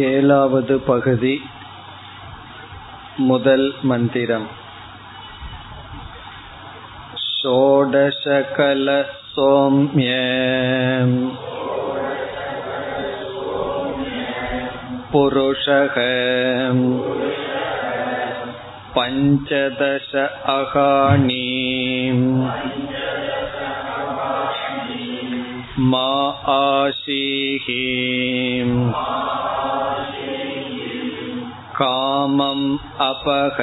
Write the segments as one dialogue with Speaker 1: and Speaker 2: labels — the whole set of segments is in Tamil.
Speaker 1: ஏழாவது பகுதி முதல் மந்திரம் षोडशकल सौम्य पुरुषः पञ्चदश अहानि मा आशीः कामम् अपह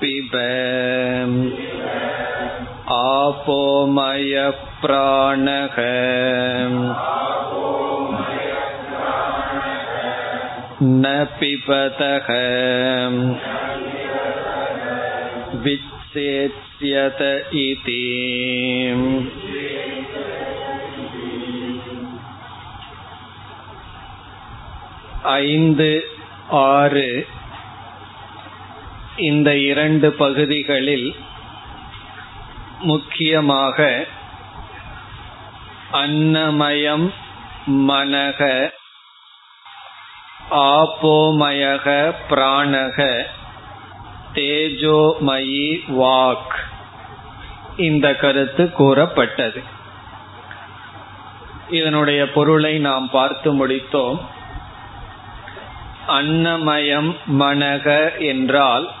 Speaker 1: पिब आपोमयप्राणः न पिबतः உபசிஷ்யத இதி ஐந்து ஆறு இந்த இரண்டு பகுதிகளில் முக்கியமாக அன்னமயம் மனக ஆப்போமயக பிராணக தேஜோமயி வாக். இந்த கருத்து கூறப்பட்டது. இதனுடைய பொருளை நாம் பார்த்து முடித்தோம். அன்னமயம் மனக என்றால்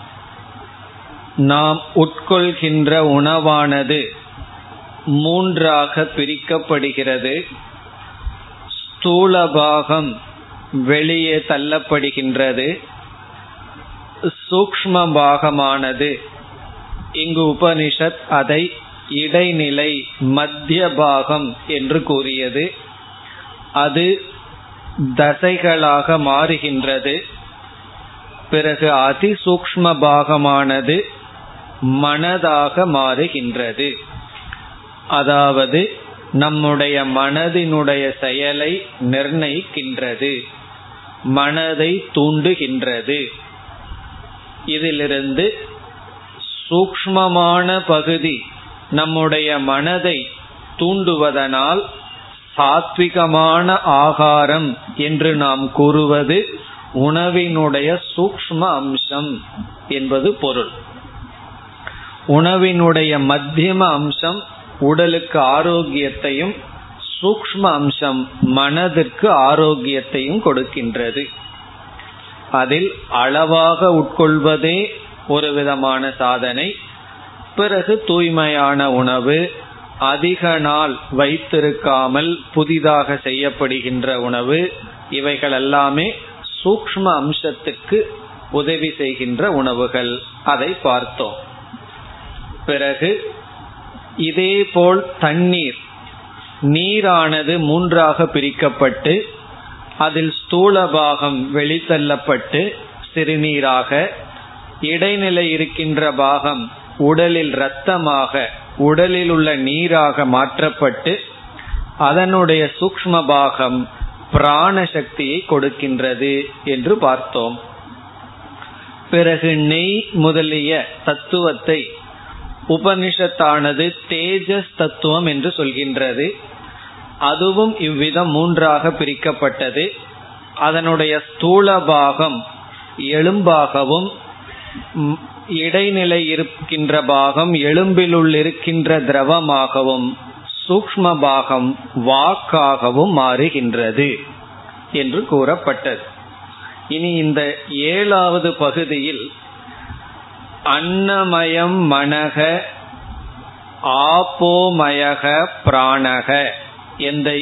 Speaker 1: நாம் உட்கொள்கின்ற உணவானது மூன்றாக பிரிக்கப்படுகிறது. ஸ்தூல பாகம் வெளியே தள்ளப்படுகின்றது. சூக்ம பாகமானது இங்கு உபனிஷத் அதை இடைநிலை மத்திய பாகம் என்று கூறியது. அது தசைகளாக மாறுகின்றது. பிறகு அதிசூக்ம பாகமானது மனதாக மாறுகின்றது. அதாவது நம்முடைய மனதினுடைய செயலை நிர்ணயிக்கின்றது. மனதை தூண்டுகின்றது. இதிலிருந்து சூக்மமான பகுதி நம்முடைய மனதை தூண்டுவதனால் சாத்விகமான ஆகாரம் என்று நாம் கூறுவது உணவினுடைய சூக்ம அம்சம் என்பது பொருள். உணவினுடைய மத்தியம அம்சம் உடலுக்கு ஆரோக்கியத்தையும் சூக்ம அம்சம் மனதிற்கு ஆரோக்கியத்தையும் கொடுக்கின்றது. அதில் அளவாக உட்கொள்வதே ஒரு விதமான சாதனை. பிறகு தூய்மையான உணவு அதிக நாள் வைத்திருக்காமல் புதிதாக செய்யப்படுகின்ற உணவு இவைகள் எல்லாமே சூக்ம அம்சத்துக்கு உதவி செய்கின்ற உணவுகள். அதை பார்த்தோம். பிறகு இதேபோல் தண்ணீர். நீரானது மூன்றாக பிரிக்கப்பட்டு அதில் ஸ்தூல பாகம் வெளித்தள்ளப்பட்டு சிறுநீராக இடைநிலை இருக்கின்ற பாகம் உடலில் இரத்தமாக உடலில் உள்ள நீராக மாற்றப்பட்டு அதனுடைய சூக்ம பாகம் பிராண சக்தியை கொடுக்கின்றது என்று பார்த்தோம். பிறகு நெய் முதலிய தத்துவத்தை உபனிஷத்தானது தேஜஸ் தத்துவம் என்று சொல்கின்றது. அதுவும் இவ்விதம் மூன்றாக பிரிக்கப்பட்டது. அதனுடைய ஸ்தூல பாகம் எலும்பாகவும் இடைநிலை இருக்கின்ற பாகம் எலும்பிலுள் இருக்கின்ற திரவமாகவும் சூக்ம பாகம் வாக்காகவும் மாறுகின்றது என்று கூறப்பட்டது. இனி இந்த ஏழாவது பகுதியில் அன்னமயம் மனக ஆப்போமயக பிராணக என்ற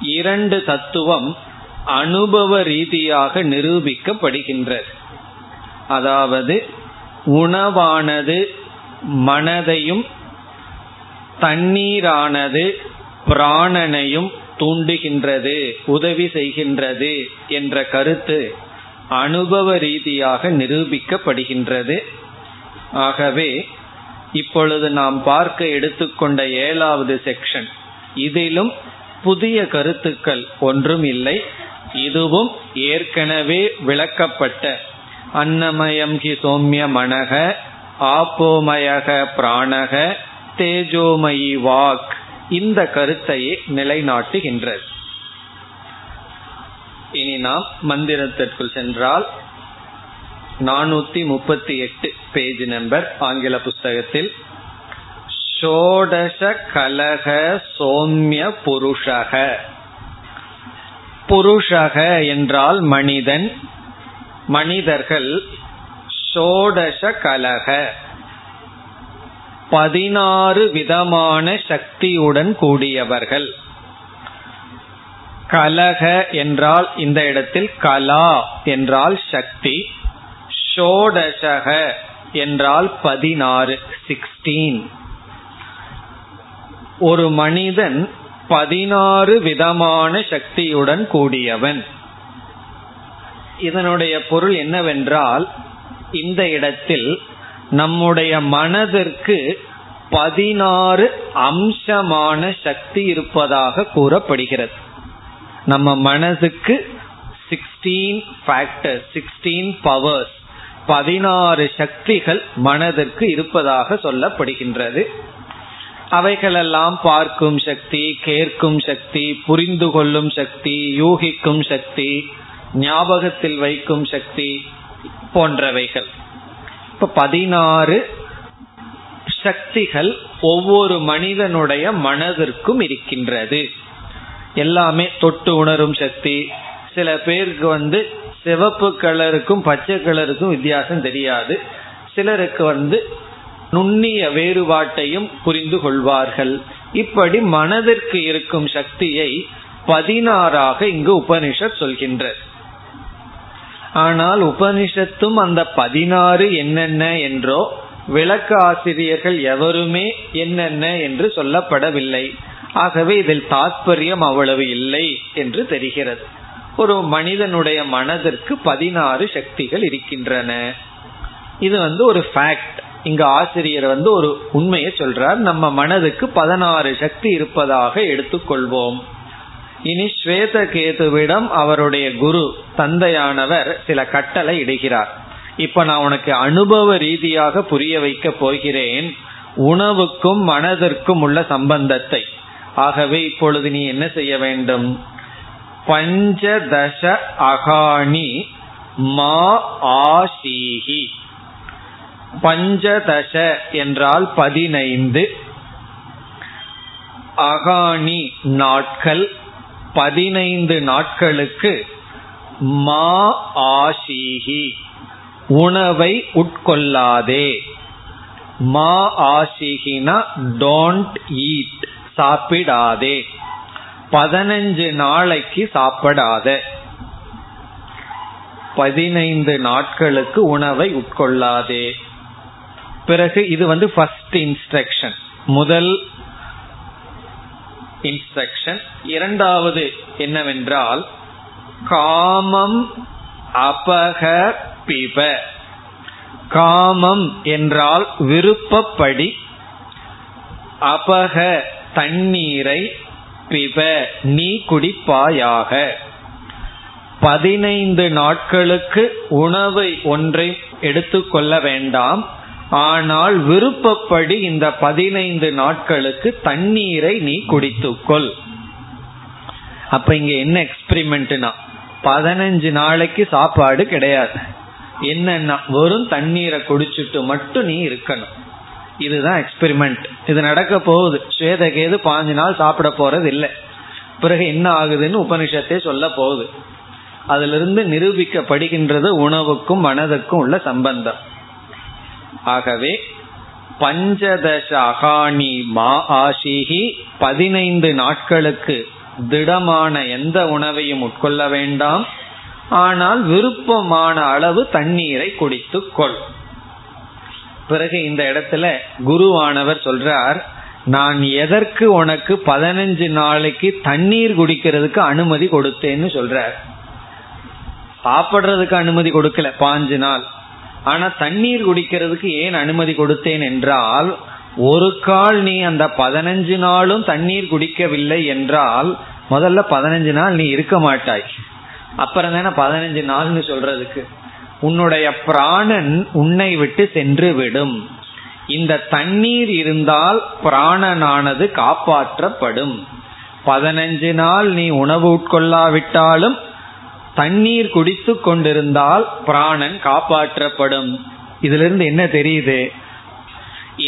Speaker 1: இரண்டு தத்துவம் அனுபவ ரீதியாக நிரூபிக்கப்படுகின்றது. அதாவது உணவானது மனதையும் தண்ணீரானது பிராணனையும் தூண்டுகின்றது உதவி செய்கின்றது என்ற கருத்து அனுபவ ரீதியாக நிரூபிக்கப்படுகின்றது. ஆகவே இப்பொழுது நாம் பார்க்க எடுத்துக்கொண்ட ஏழாவது செக்ஷன் இதிலும் புதிய கருத்துக்கள் ஒன்றும் இல்லை. இதுவும் ஏற்கனவே விளக்கப்பட்ட அன்னமயம் கி சோமிய மனக ஆப்போமயக பிராணக தேஜோமயி வாக் இந்த கருத்தையே நிலைநாட்டுகின்றது. இனி நாம் மந்திரத்திற்குள் சென்றால் நானூத்தி முப்பத்தி எட்டு பேஜ் நம்பர் ஆங்கில புஸ்தகத்தில் ஷோடச கலக சோம்ய புருஷக புருஷக என்றால் மனிதன் மனிதர்கள் ஷோடச கலக. பதினாறு விதமான சக்தியுடன் கூடியவர்கள். கலக என்றால் இந்த இடத்தில் கலா என்றால் சக்தி ஷோடசக என்றால் பதினாறு சிக்ஸ்டீன் ஒரு மனிதன் பதினாறு விதமான சக்தியுடன் கூடியவன். இதனுடைய பொருள் என்னவென்றால் இந்த இடத்தில் நம்முடைய மனதிற்கு பதினாறு அம்சமான சக்தி இருப்பதாக கூறப்படுகிறது. நம்ம மனதுக்கு சிக்ஸ்டீன் ஃபேக்டர் சிக்ஸ்டீன் பவர்ஸ் பதினாறு சக்திகள் மனதிற்கு இருப்பதாக சொல்லப்படுகின்றது. அவைகளெல்லாம் பார்க்கும் சக்தி கேட்கும் சக்தி புரிந்து கொள்ளும் சக்தி யூகிக்கும் சக்தி ஞாபகத்தில் வைக்கும் சக்தி போன்றவைகள். இப்ப பதினாறு சக்திகள் ஒவ்வொரு மனிதனுடைய மனதிற்கும் இருக்கின்றது. எல்லாமே தொட்டு உணரும் சக்தி. சில பேருக்கு வந்து சிவப்பு கலருக்கும் பச்சை கலருக்கும் வித்தியாசம் தெரியாது. சிலருக்கு வந்து நுண்ணிய வேறுபாட்டையும் புரிந்து கொள்வார்கள். இப்படி மனதிற்கு இருக்கும் சக்தியை பதினாறாக இங்கு உபனிஷத் சொல்கின்றது. ஆனால் உபனிஷத்தும் அந்த பதினாறு என்னென்ன என்றோ விளக்க ஆசிரியர்கள் எவருமே என்னென்ன என்று சொல்லப்படவில்லை. ஆகவே இதில் தாற்பயம் அவ்வளவு இல்லை என்று தெரிகிறது. ஒரு மனிதனுடைய மனதிற்கு பதினாறு சக்திகள் இருக்கின்றன. இது வந்து ஒரு ஃபேக்ட் இங்க ஆசிரியர் வந்து ஒரு உண்மையை சொல்றார். நம்ம மனதுக்கு பதினாறு சக்தி இருப்பதாக எடுத்துக்கொள்வோம். இனி ஸ்வேத கேதுவிடம் அவருடைய குரு தந்தையானவர் சில கட்டளை இடுகிறார். இப்ப நான் உனக்கு அனுபவ ரீதியாக புரிய வைக்க போகிறேன். உணவுக்கும் மனதிற்கும் உள்ள சம்பந்தத்தை. ஆகவே இப்பொழுது நீ என்ன செய்ய வேண்டும்? பஞ்சதச அகாணி மா ஆசீகி பஞ்சதச என்றால் பதினைந்து. அகாணி நாட்கள். பதினைந்து நாட்களுக்கு மா ஆசீகி உணவை உட்கொள்ளாதே. மா ஆசிகினா டோன்ட் ஈட் சாப்பிடாதே. பதினஞ்சு நாளைக்கு சாப்பிடாத. பதினைந்து நாட்களுக்கு உணவை உட்கொள்ளாதே. பிறகு இது வந்து ஃபர்ஸ்ட் இன்ஸ்ட்ரக்ஷன் முதல் இன்ஸ்ட்ரக்ஷன் இரண்டாவது என்னவென்றால் காமம் அபக பிப காமம் என்றால் விருப்பப்படி அபக தண்ணீரை பிப நீ குடிப்பாயாக. பதினைந்து நாட்களுக்கு உணவை ஒன்றை எடுத்துக்கொள்ள வேண்டாம். ஆனால் விருப்பப்படி இந்த பதினைந்து நாட்களுக்கு தண்ணீரை நீ குடித்துக்கொள். அப்ப இங்க என்ன எக்ஸ்பிரிமெண்ட்னா பதினஞ்சு நாளைக்கு சாப்பாடு கிடையாது. என்னன்னா வெறும் தண்ணீரை குடிச்சிட்டு மட்டும் நீ இருக்கணும். இதுதான் எக்ஸ்பெரிமெண்ட் இது நடக்க போகுது. ஸ்வேதகேது பாஞ்சு நாள் சாப்பிட போறது இல்லை பிறகு என்ன ஆகுதுன்னு உபனிஷத்தே சொல்ல போகுது. அதுல இருந்து நிரூபிக்கப்படுகின்றது உணவுக்கும் மனதுக்கும் உள்ள சம்பந்தம். ஆகவே பஞ்சதச அகாணி மா ஆசிஹி பதினைந்து நாட்களுக்கு திடமான எந்த உணவையும் உட்கொள்ள வேண்டாம். ஆனால் விருப்பமான அளவு தண்ணீரை குடித்து கொள். பிறகு இந்த இடத்துல குருவானவர் சொல்றார் நான் எதற்கு உனக்கு பதினஞ்சு நாளைக்கு தண்ணீர் குடிக்கிறதுக்கு அனுமதி கொடுத்தேன்னு சொல்றார். சாப்பிடுறதுக்கு அனுமதி கொடுக்கல பாஞ்சு நாள். ஆனா தண்ணீர் குடிக்கிறதுக்கு ஏன் அனுமதி கொடுத்தேன் என்றால் ஒரு கால் நீ அந்த பதினஞ்சு நாளும் தண்ணீர் குடிக்கவில்லை என்றால் முதல்ல பதினஞ்சு நாள் நீ இருக்க மாட்டாய். அப்புறம் தானே பதினஞ்சு நாள்னு சொல்றதுக்கு. உன்னுடைய பிராணன் உன்னை விட்டு சென்று விடும். இந்த தண்ணீர் இருந்தால் பிராணனானது காப்பாற்றப்படும். பதினஞ்சு நாள் நீ உணவு உட்கொள்ளாவிட்டாலும் தண்ணீர் குடித்து கொண்டிருந்தால் பிராணன் காப்பாற்றப்படும். இதுல இருந்து என்ன தெரியுது?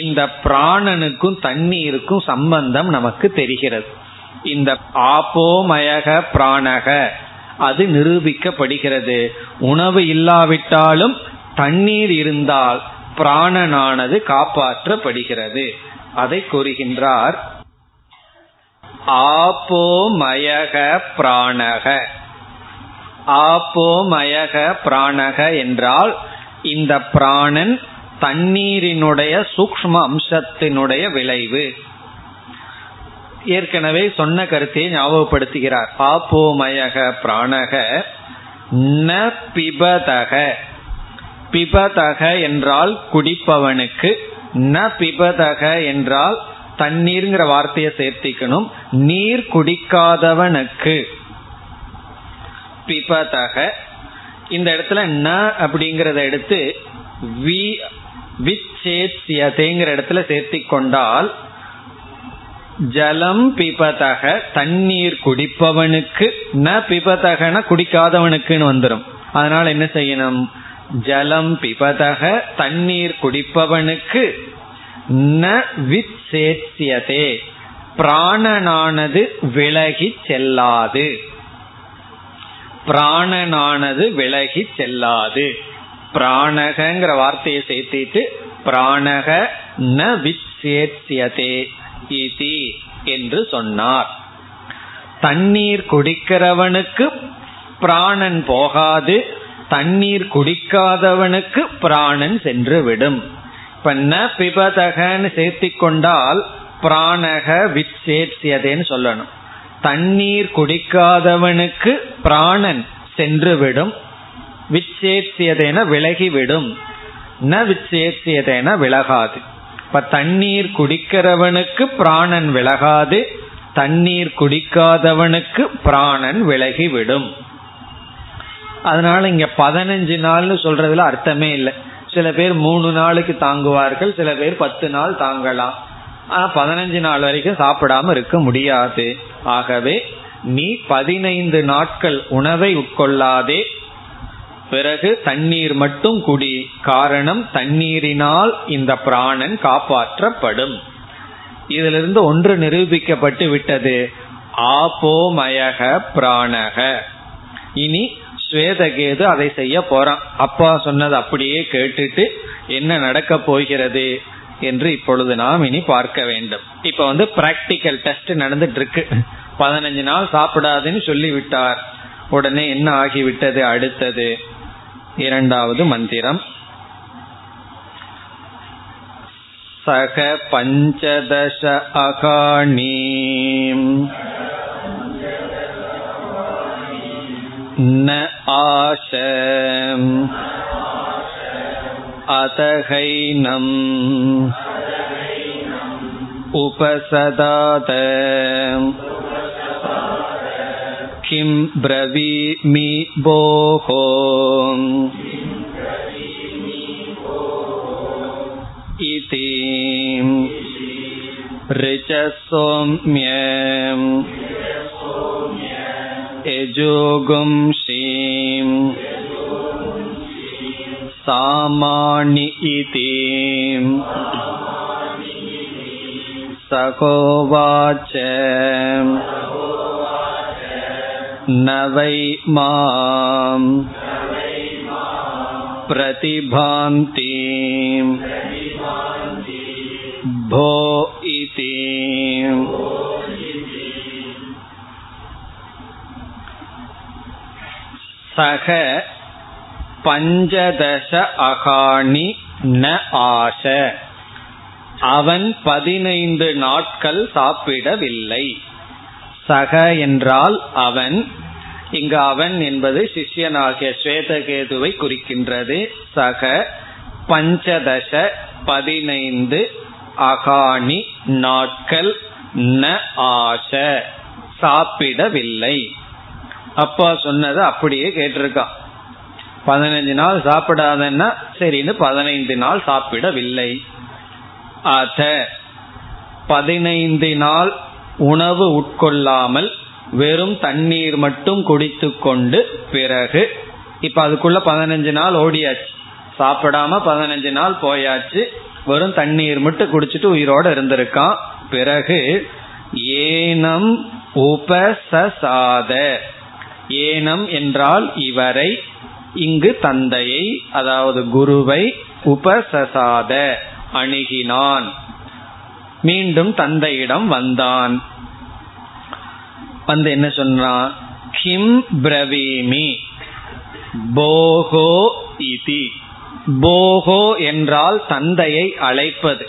Speaker 1: இந்த பிராணனுக்கும் தண்ணீருக்கும் சம்பந்தம் நமக்கு தெரிகிறது. இந்த ஆப்போமயக பிராணக அது நிரூபிக்கப்படுகிறது. உணவு இல்லாவிட்டாலும் தண்ணீர் இருந்தால் பிராணனானது காப்பாற்றப்படுகிறது. அதை கூறுகின்றார் ஆப்போமயக பிராணக. ஆப்போமயக பிராணக என்றால் இந்த பிராணன் தண்ணீரினுடைய சூக்ம அம்சத்தினுடைய விளைவு. ஏற்கனவே சொன்ன கருத்தை ஞாபகப்படுத்துகிறார். ஆப்போமயக பிராணக ந பிபதக. பிபதக என்றால் குடிப்பவனுக்கு ந பிபதக என்றால் தண்ணீர்ங்கிற வார்த்தையை சேர்த்திக்கணும். நீர் குடிக்காதவனுக்கு. பிபதக இந்த இடத்துல ந அப்படிங்கறத எடுத்து வி விச்சேத்யதேங்கிற இடத்துல சேர்த்தி கொண்டால் ஜலம் பிபதக தண்ணீர் குடிப்பவனுக்கு ந பிபதகன குடிக்காதவனுக்குன்னு வந்துடும் அதனால என்ன செய்யணும்? ஜலம் பிபதக தண்ணீர் குடிப்பவனுக்கு ந விச்சேத்தியதே பிராணனானது விலகி செல்லாது. பிராணனானது விலகி செல்லாது. பிராணகங்கிற வார்த்தையை சேர்த்திட்டு பிராணக ந விசேத்தியதே இதி என்று சொன்னார். தண்ணீர் குடிக்கிறவனுக்கு பிராணன் போகாது தண்ணீர் குடிக்காதவனுக்கு பிராணன் சென்று விடும் இப்ப ந பிபதகன்னு சேர்த்தி கொண்டால் பிராணக விசேத்தியதேன்னு சொல்லணும். தண்ணீர் குடிக்காதவனுக்கு பிராணன் சென்று விடும் விலகிவிடும் ந விச்சேத்தியதென விலகாது. இப்ப தண்ணீர் குடிக்கிறவனுக்கு பிராணன் விலகாது தண்ணீர் குடிக்காதவனுக்கு பிராணன் விலகிவிடும். அதனால இங்க பதினஞ்சு நாள்னு சொல்றதுல அர்த்தமே இல்லை. சில பேர் மூணு நாளுக்கு தாங்குவார்கள் சில பேர் பத்து நாள் தாங்கலாம். ஆனா பதினஞ்சு நாள் வரைக்கும் சாப்பிடாம இருக்க முடியாது. ஆகவே நீ பதினைந்து நாட்கள் உணவை உட்கொள்ளாதே. பிறகு தண்ணீர் மட்டும் குடி. காரணம் தண்ணீரினால் இந்த பிராணன் காப்பாற்றப்படும். இதிலிருந்து ஒன்று நிரூபிக்கப்பட்டு விட்டது. ஆபோமயக பிராணக. இனி ஸ்வேதகேது அதை செய்ய போறான். அப்பா சொன்னது அப்படியே கேட்டுட்டு என்ன நடக்க போகிறது? என்று இப்பொழுது நாம் இனி பார்க்க வேண்டும் இப்ப வந்து பிராக்டிக்கல் டெஸ்ட் நடந்துட்டு இருக்கு பதினஞ்சு நாள் சாப்பிடாதுன்னு சொல்லி விட்டார் உடனே என்ன ஆகிவிட்டது அடுத்தது இரண்டாவது மந்திரம் சக பஞ்சதச அகாணி न आश अतहैनम् उपसदात किं ब्रवीमि भोः इति ऋचसौम्य यजोगुंसीम् सामानि इति सहोवाच न वै माम् प्रतिभान्ति भो इति சக பஞ்சதச அகாணி ந ஆச. அவன் பதினைந்து நாட்கள் சாப்பிடவில்லை. சக என்றால் அவன் இங்கு அவன் என்பது சிஷ்யனாகிய ஸ்வேதகேதுவை குறிக்கின்றது. சக பஞ்சதச பதினைந்து அகாணி நாட்கள் ந ஆச. சாப்பிடவில்லை. அப்பா சொன்னது அப்படியே கேட்டிருக்கான். பதினஞ்சு நாள் சாப்பிடாதன்னா சரின்னு பதினைந்து நாள் சாப்பிடவில்லை. அத பதினைந்து நாள் உணவு உட்கொள்ளாமல் வெறும் தண்ணீர் மட்டும் குடித்து கொண்டு பிறகு இப்ப அதுக்குள்ள பதினஞ்சு நாள் ஓடியாச்சு. சாப்பிடாம பதினஞ்சு நாள் போயாச்சு. வெறும் தண்ணீர் மட்டும் குடிச்சிட்டு உயிரோட இருந்திருக்கான். பிறகு ஏனம் உபசசாத. ஏனம் என்றால் இவரை இங்கு தந்தையை அதாவது குருவை உபசசாத அணுகினான். மீண்டும் தந்தையிடம் வந்தான். வந்து என்ன சொன்னான் கிம் பிரவீமி போகோ இதி. போகோ என்றால் தந்தையை அழைப்பது.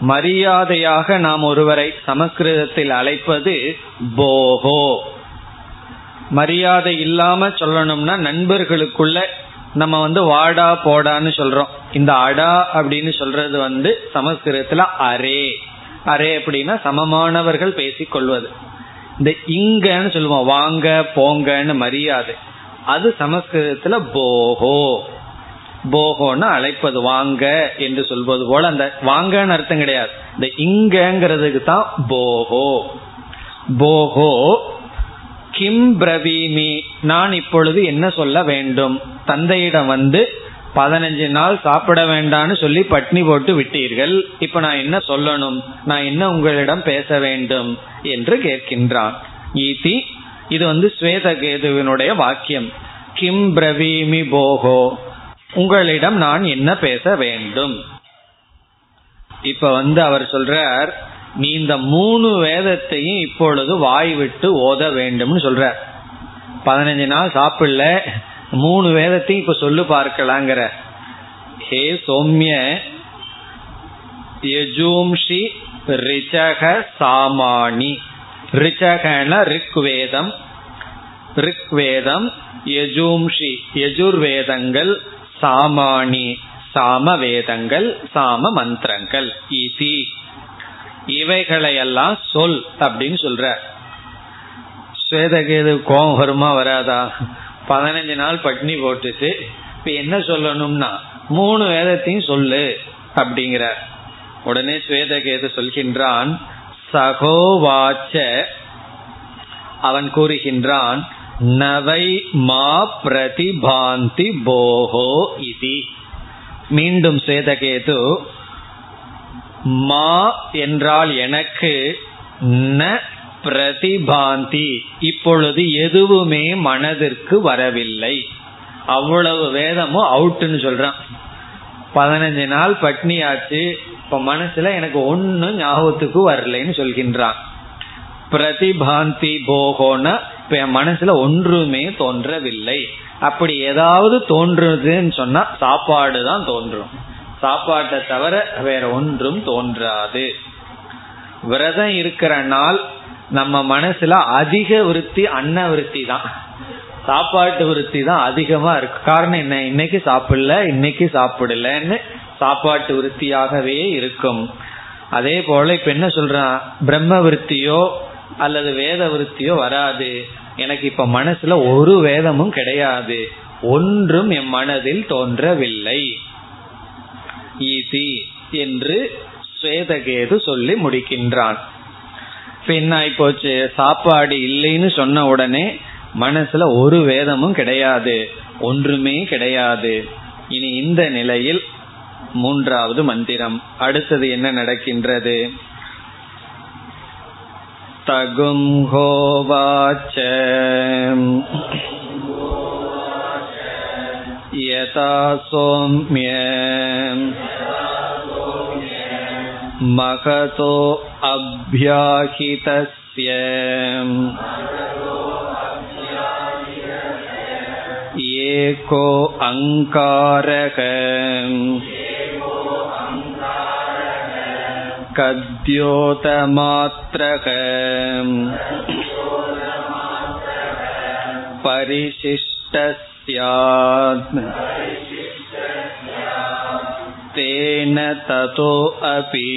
Speaker 1: மரியாதையாக நாம் ஒருவரை சமஸ்கிருதத்தில் அழைப்பது போகோ. மரியாதை இல்லாம சொல்லணும்னா நண்பர்களுக்குள்ள நம்ம வந்து வாடா போடான்னு சொல்றோம். இந்த அடா அப்படின்னு சொல்றது வந்து சமஸ்கிருதத்துல அரே. அரே அப்படின்னா சமமானவர்கள் பேசிக்கொள்வது இந்த இங்கன்னு சொல்லுவோம். வாங்க போங்கன்னு மரியாதை. அது சமஸ்கிருதத்துல போகோ. போகோன்னு அழைப்பது வாங்க என்று சொல்வது போல அந்த வாங்கன்னு அர்த்தம் கிடையாது. இந்த இங்கங்கிறதுக்கு தான் போகோ. போகோ கிம் பிரவீமி. நான் இப்பொழுது என்ன சொல்ல வேண்டும்? தந்தையிடம் வந்து பதினஞ்சு நாள் சாப்பிட வேண்டாம்னு சொல்லி பட்னி போட்டு விட்டீர்கள். இப்ப நான் என்ன சொல்லணும்? நான் என்ன உங்களிடம் பேச வேண்டும்? என்று கேட்கின்றான். ஈதி இது வந்து ஸ்வேதகேதுவினுடைய வாக்கியம். கிம் பிரவீமி போகோ உங்களிடம் நான் என்ன பேச வேண்டும்? இப்ப வந்து அவர் சொல்றார் நீ இந்த மூணு வேதத்தையும் இப்பொழுது வாய் விட்டு ஓத வேண்டும்னு சொல்ற. பதினஞ்சு நாள் சாப்பிடல மூணு வேதத்தையும் இப்ப சொல்லு பார்க்கலாங்கிற. ஹே சோம்ய யஜூம்ஷி ரிச்சக சாமானி. ரிச்சகன ரிக்வேதம் ரிக்வேதம் யஜூம்ஷி யஜுர்வேதங்கள் சாமானி சாம வேதங்கள் சாம மந்திரங்கள் இசி இவைகளையெல்லாம் சொல் அப்படின்னு சொல்ற. ஸ்வேதகேது கோபம் வருமா வராதா? பதினஞ்சு நாள் பட்னி போட்டுட்டு இப்ப என்ன சொல்லணும்னா மூணு வேதத்தையும் சொல்லு அப்படிங்கிற. உடனே ஸ்வேதகேது சொல்கின்றான் சகோவாச்ச அவன் கூறுகின்றான் நவை மா பிரதிபாந்தி போகோ இது. மீண்டும் சேதகேது மா என்றால் எனக்கு ந பிரதிபாந்தி. இப்பொழுது எதுவுமே மனதிற்கு வரவில்லை. அவ்வளவு வேதமும் அவுட்டுன்னு சொல்றான். பதினஞ்சு நாள் பட்னியாச்சு. இப்ப மனசுல எனக்கு ஒன்னும் ஞாபகத்துக்கு வரலைன்னு சொல்கின்றான். பிரதிபாந்தி போகோன்னா இப்ப என் மனசுல ஒன்றுமே தோன்றவில்லை. அப்படி ஏதாவது தோன்றுதுன்னு சொன்னா சாப்பாடு தான் தோன்றும். சாப்பாட்டை தவிர வேற ஒன்றும் தோன்றாது. விரதம் இருக்கிற நாள் நம்ம மனசுல அதிக விருத்தி அன்ன விருத்தி தான். சாப்பாட்டு விருத்தி தான் அதிகமா இருக்கு. காரணம் என்ன? இன்னைக்கு சாப்பிடல இன்னைக்கு சாப்பிடலன்னு சாப்பாட்டு விருத்தியாகவே இருக்கும். அதே போல இப்ப என்ன சொல்றான்? பிரம்ம விருத்தியோ அல்லது வேத விருத்தியோ வராது. எனக்கு இப்ப மனசுல ஒரு வேதமும் கிடையாது. ஒன்றும் என் மனதில் தோன்றவில்லை. ஈசி என்று ஸ்வேதகேது சொல்லி முடிக்கின்றான். என்ன போச்சு சாப்பாடு இல்லைன்னு சொன்ன உடனே மனசுல ஒரு வேதமும் கிடையாது ஒன்றுமே கிடையாது. இனி இந்த நிலையில் மூன்றாவது மந்திரம். அடுத்தது என்ன நடக்கின்றது? தகும் ஹோவாச்ச यथा सोम्य महतो अभ्याहितस्य एको अङ्कारक कद्योतमात्रक परिशिष्ट परिशिष्टस्यात् तेन ततो अपि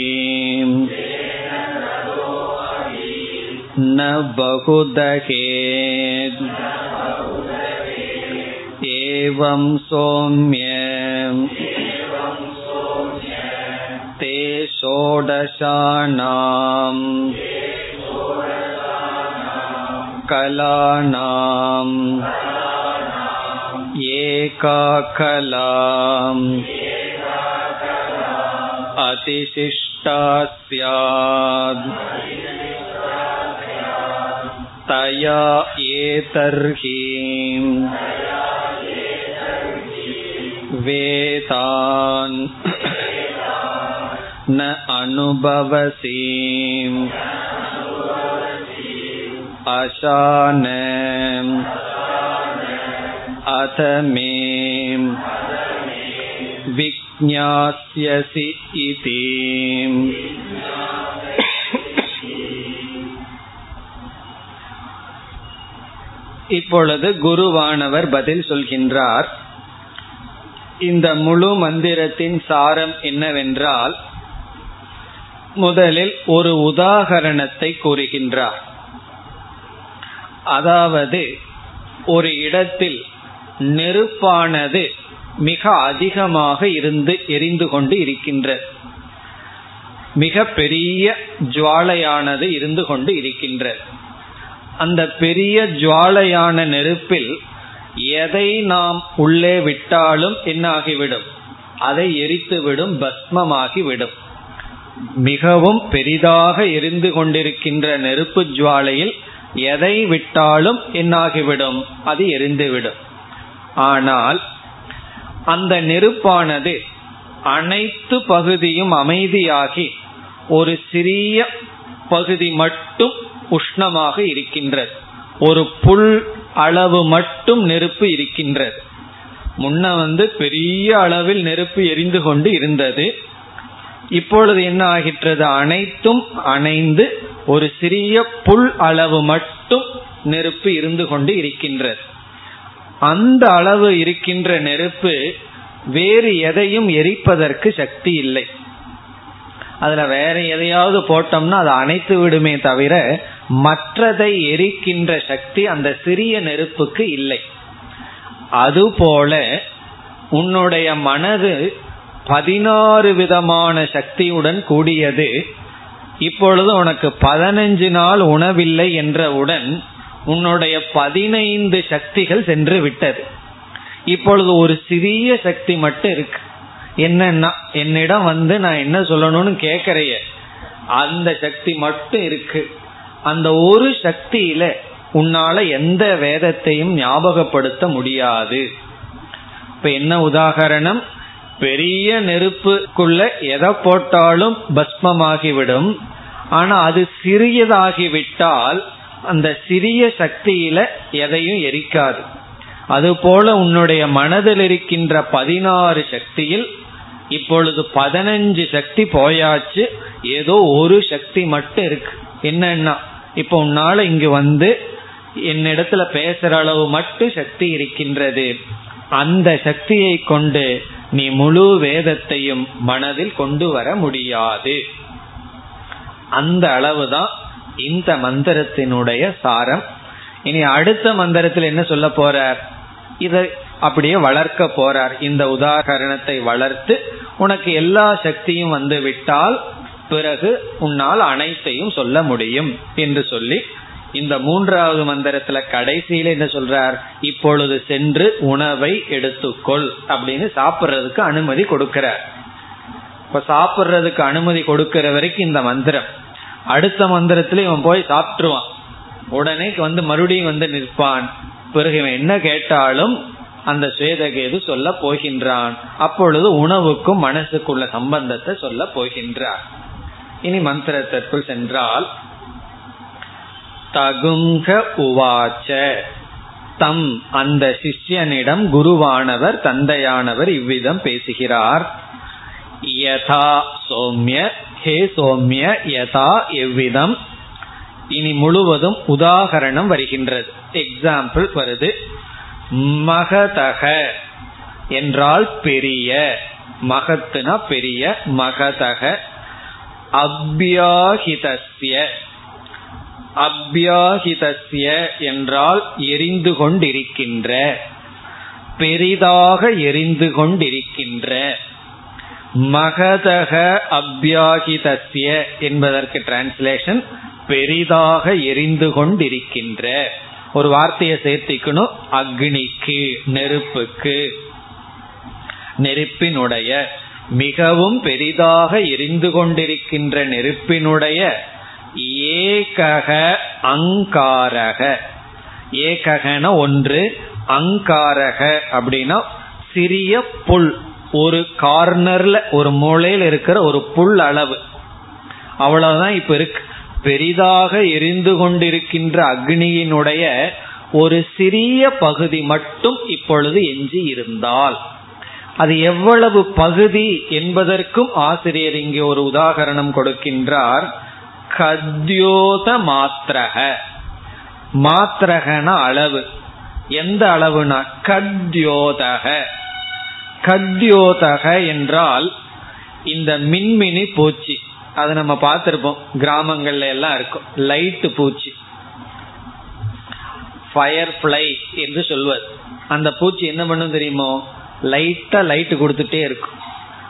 Speaker 1: न बहुदहेत् एवं सौम्य ते षोडशानाम् कलानाम् एका कलाम् अतिशिष्टा स्यात् तया एतर्हि वेतान् न अनुभवसि अशान अथ मे विज्ञास्यसि इति இப்பொழுது குருவானவர் பதில் சொல்கின்றார் இந்த முழு மந்திரத்தின் சாரம் என்னவென்றால் முதலில் ஒரு உதாகரணத்தை கூறுகின்றார் அதாவது ஒரு இடத்தில் நெருப்பானது மிக அதிகமாக இருந்து எரிந்து கொண்டு இருக்கின்றது மிக பெரிய ஜுவாலையானது இருந்து கொண்டு இருக்கின்றது அந்த பெரிய ஜுவாலையான நெருப்பில் எதை நாம் உள்ளே விட்டாலும் என்னாகிவிடும்? அதை எரித்துவிடும் பஸ்மமாகிவிடும் மிகவும் பெரிதாக எரிந்து கொண்டிருக்கின்ற நெருப்பு ஜுவாலையில் எதை விட்டாலும் என்னாகிவிடும்? அது எரிந்துவிடும். ஆனால் அந்த நெருப்பானது அனைத்து பகுதியும் அமைதியாகி ஒரு சிறிய பகுதி மட்டும் உஷ்ணமாக இருக்கின்றது. ஒரு புல் அளவு மட்டும் நெருப்பு இருக்கின்றது. முன்ன வந்து பெரிய அளவில் நெருப்பு எரிந்து கொண்டு இருந்தது. இப்பொழுது என்ன ஆகின்றது? அனைத்தும் அணைந்து ஒரு சிறிய புல் அளவு மட்டும் நெருப்பு இருந்து கொண்டு இருக்கின்றது. அந்த அளவு இருக்கின்ற நெருப்பு வேறு எதையும் எரிப்பதற்கு சக்தி இல்லை. அதுல வேற எதையாவது போட்டோம்னா அது அணைத்து விடுமே தவிர மற்றதை எரிக்கின்ற சக்தி அந்த சிறிய நெருப்புக்கு இல்லை. அதுபோல உன்னுடைய மனது பதினாறு விதமான சக்தியுடன் கூடியது இப்பொழுது உனக்கு பதினஞ்சு நாள் உணவில்லை என்றவுடன் உன்னுடைய பதினைந்து சக்திகள் சென்று விட்டது. இப்பொழுது ஒரு சிறிய சக்தி மட்டும் இருக்கு. என்னன்னா என்னிடம் வந்து நான் என்ன சொல்லணும்னு கேக்குறைய அந்த சக்தி மட்டும் இருக்கு. அந்த ஒரு சக்தியில உன்னால எந்த வேதத்தையும் ஞாபகப்படுத்த முடியாது. இப்ப என்ன உதாகரணம்? பெரிய நெருப்புக்குள்ள எதை போட்டாலும் பஸ்மமாகிவிடும். ஆனா அது சிறியதாகிவிட்டால் அந்த சிறிய சக்தியில எதையும் எரிக்காது. அதுபோல உன்னுடைய மனதில் இருக்கின்ற பதினாறு சக்தியில் இப்பொழுது பதினஞ்சு சக்தி போயாச்சு. ஏதோ ஒரு சக்தி மட்டும் இருக்கு. என்னன்னா இப்ப உன்னால இங்கு வந்து என்னிடத்துல பேசுற அளவு மட்டும் சக்தி இருக்கின்றது. அந்த சக்தியை கொண்டு நீ முழு வேதத்தையும் மனதில் கொண்டு வர முடியாது. அந்த அளவுதான் இந்த மந்திரத்தினுடைய சாரம். இனி அடுத்த மந்திரத்தில் என்ன சொல்ல போறார்? இதை அப்படியே வளர்க்க போறார். இந்த உதாகரணத்தை வளர்த்து உனக்கு எல்லா சக்தியும் வந்து விட்டால் பிறகு உன்னால் அனைத்தையும் சொல்ல முடியும் என்று சொல்லி இந்த மூன்றாவது மந்திரத்துல கடைசியில என்ன சொல்றார்? இப்பொழுது சென்று உணவை எடுத்துக்கொள் அப்படின்னு சாப்பிட்றதுக்கு அனுமதி கொடுக்கிறார். இப்ப சாப்பிட்றதுக்கு அனுமதி கொடுக்கிற வரைக்கும் இந்த மந்திரம். அடுத்த மந்திரத்துல இவன் போய் சாப்பிட்டுருவான். உடனே வந்து மறுபடியும் வந்து நிற்பான். பிறகு இவன் என்ன கேட்டாலும் அந்த சுவேதகேது சொல்ல போகின்றான். அப்பொழுது உணவுக்கும் மனசுக்குள்ள சம்பந்தத்தை சொல்ல போகின்றார். இனி மந்திரத்திற்குள் சென்றால் தகுங்க உவாச்ச. தம் அந்த சிஷ்யனிடம் குருவானவர் தந்தையானவர் இவ்விதம் பேசுகிறார். யதா சோம்ய ஹே சோம்ய யதா எவ்விதம்? இனி முழுவதும் உதாகரணம் வருகின்றது. எக்ஸாம்பிள் வருது. மகதக என்றால் பெரிய மகத்துனா பெரிய மகதக. அபியாகிதஸ்ய அபியாகிதஸ்ய என்றால் எரிந்து கொண்டிருக்கின்ற பெரிதாக எரிந்து கொண்டிருக்கின்ற. மகதக அபியாகிதஸ்ய என்பதற்கு டிரான்ஸ்லேஷன் பெரிதாக எரிந்து கொண்டிருக்கின்ற. ஒரு வார்த்தையை சேர்த்திக்கணும். அக்னிக்கு நெருப்புக்கு. நெருப்பினுடைய மிகவும் பெரிதாக எரிந்து கொண்டிருக்கின்ற நெருப்பினுடைய ஏகக அங்காரக. ஏககன ஒன்று அங்காரக அப்படின்னா சிறிய புல். ஒரு கார்னர்ல ஒரு மூலையில் இருக்கிற ஒரு புல் அளவு. அவ்வளவுதான் இப்ப இருக்கு. பெரிதாக எரிந்து கொண்டிருக்கின்ற அக்னியினுடைய ஒரு சிறிய பகுதி மட்டும் இப்பொழுது எஞ்சி இருந்தால். அது எவ்வளவு பகுதி என்பதற்கும் ஆசிரியர் இங்கே ஒரு உதாகரணம் கொடுக்கின்றார். கத்யோத மாத்திரக. மாத்திரகன அளவு. எந்த அளவுனா? கத்யோதக. கத்யோதக என்றால் இந்த மின்மினி பூச்சி. அதை நம்ம பார்த்துருப்போம். கிராமங்கள்ல எல்லாம் இருக்கும். லைட்டு பூச்சி. ஃபயர் ஃபிளை என்று சொல்வது அந்த பூச்சி என்ன பண்ணும் தெரியுமோ? லைட்டா லைட்டு கொடுத்துட்டே இருக்கும்.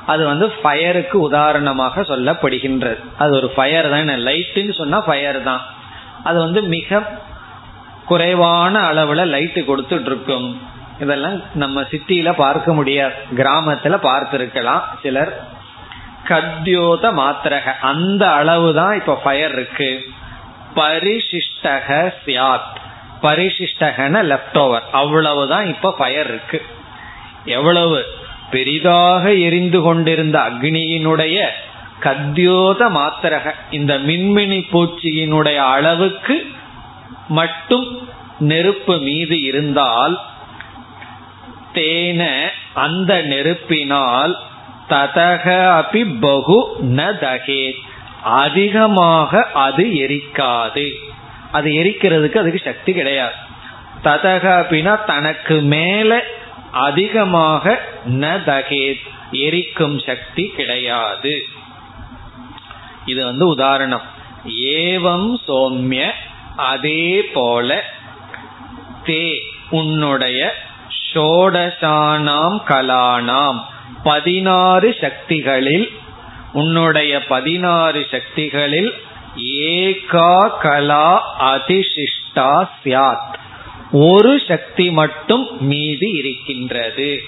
Speaker 1: அது வந்து ஃபயருக்கு உதாரணமாக சொல்லப்படுகின்றது. அது ஒரு ஃபயர் தான். லைட்டுன்னு சொன்னா ஃபயர் தான். அது வந்து மிக குறைவான அளவுல லைட்டு கொடுத்துட்டு இருக்கும். இதெல்லாம் நம்ம சிட்டியில பார்க்க முடியாது. கிராமத்துல பார்த்திருக்கலாம் சிலர். கத்யோத மாத்திரக. அந்த அளவு தான் இப்ப ஃபயர் இருக்கு. பரிசிஷ்டக சியாத். பரிசிஷ்டகன லெப்ட் ஓவர் அவ்வளவுதான் இப்ப ஃபயர் இருக்கு. எவ்வளவு? பெரிதாக எரிந்து கொண்டிருந்த அக்னியினுடைய கத்யோத மாத்திரக. இந்த மின்மினி பூச்சியினுடைய அளவுக்கு மட்டும் நெருப்பு மீது இருந்தால் தேன அந்த நெருப்பினால் ததக அபி பகு ந தகே அதிகமாக அது எரிக்காது. அது எரிக்கிறதுக்கு அதுக்கு சக்தி கிடையாது. ததக அப்படின்னா தனக்கு மேல அதிகமாக ந தகேத் எரிக்கும் சக்தி கிடையாது. இது வந்து உதாரணம். ஏவம் சோம்ய அதே போல தே உன்னுடைய சோடசானாம் கலானாம். பதினாறு சக்திகளில் உன்னுடைய பதினாறு சக்திகளில் ஏகா கலா அதிசிஷ்டா சியாத் ஒரு சக்தி மட்டும் மீதி இருக்கின்றது.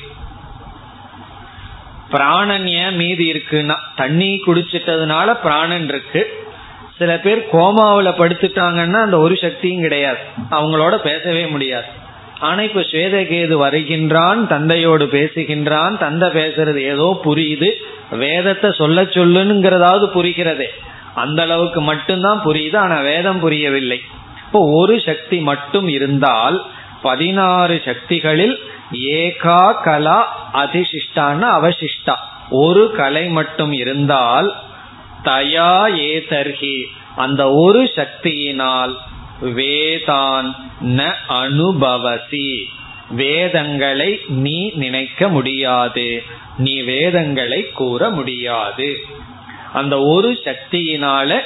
Speaker 1: பிராணன் ஏன் மீதி இருக்குன்னா தண்ணி குடிச்சிட்டதுனால பிராணன் இருக்கு. சில பேர் கோமாவில் படுத்துட்டாங்கன்னா அந்த ஒரு சக்தியும் கிடையாது. அவங்களோட பேசவே முடியாது. ஆனா இப்ப ஸ்வேதகேது வருகின்றான் தந்தையோடு பேசுகின்றான் தந்தை பேசுறது ஏதோ புரியுது வேதத்தை சொல்ல சொல்லுங்கிறதாவது புரிகிறதே. அந்த அளவுக்கு மட்டும்தான் புரியுது ஆனா வேதம் புரியவில்லை. இப்போ ஒரு சக்தி மட்டும் இருந்தால் பதினாறு சக்திகளில் ஏகா கலா அதிசிஷ்டான அவசிஷ்டா. ஒரு கலை மட்டும் இருந்தால் தயா ஏதர்கி அந்த ஒரு சக்தியினால் வேதான் ந அனுபவசி. வேதங்களை நீ நினைக்க முடியாது. நீ வேதங்களை கூற முடியாது. அந்த ஒரு சக்தியினால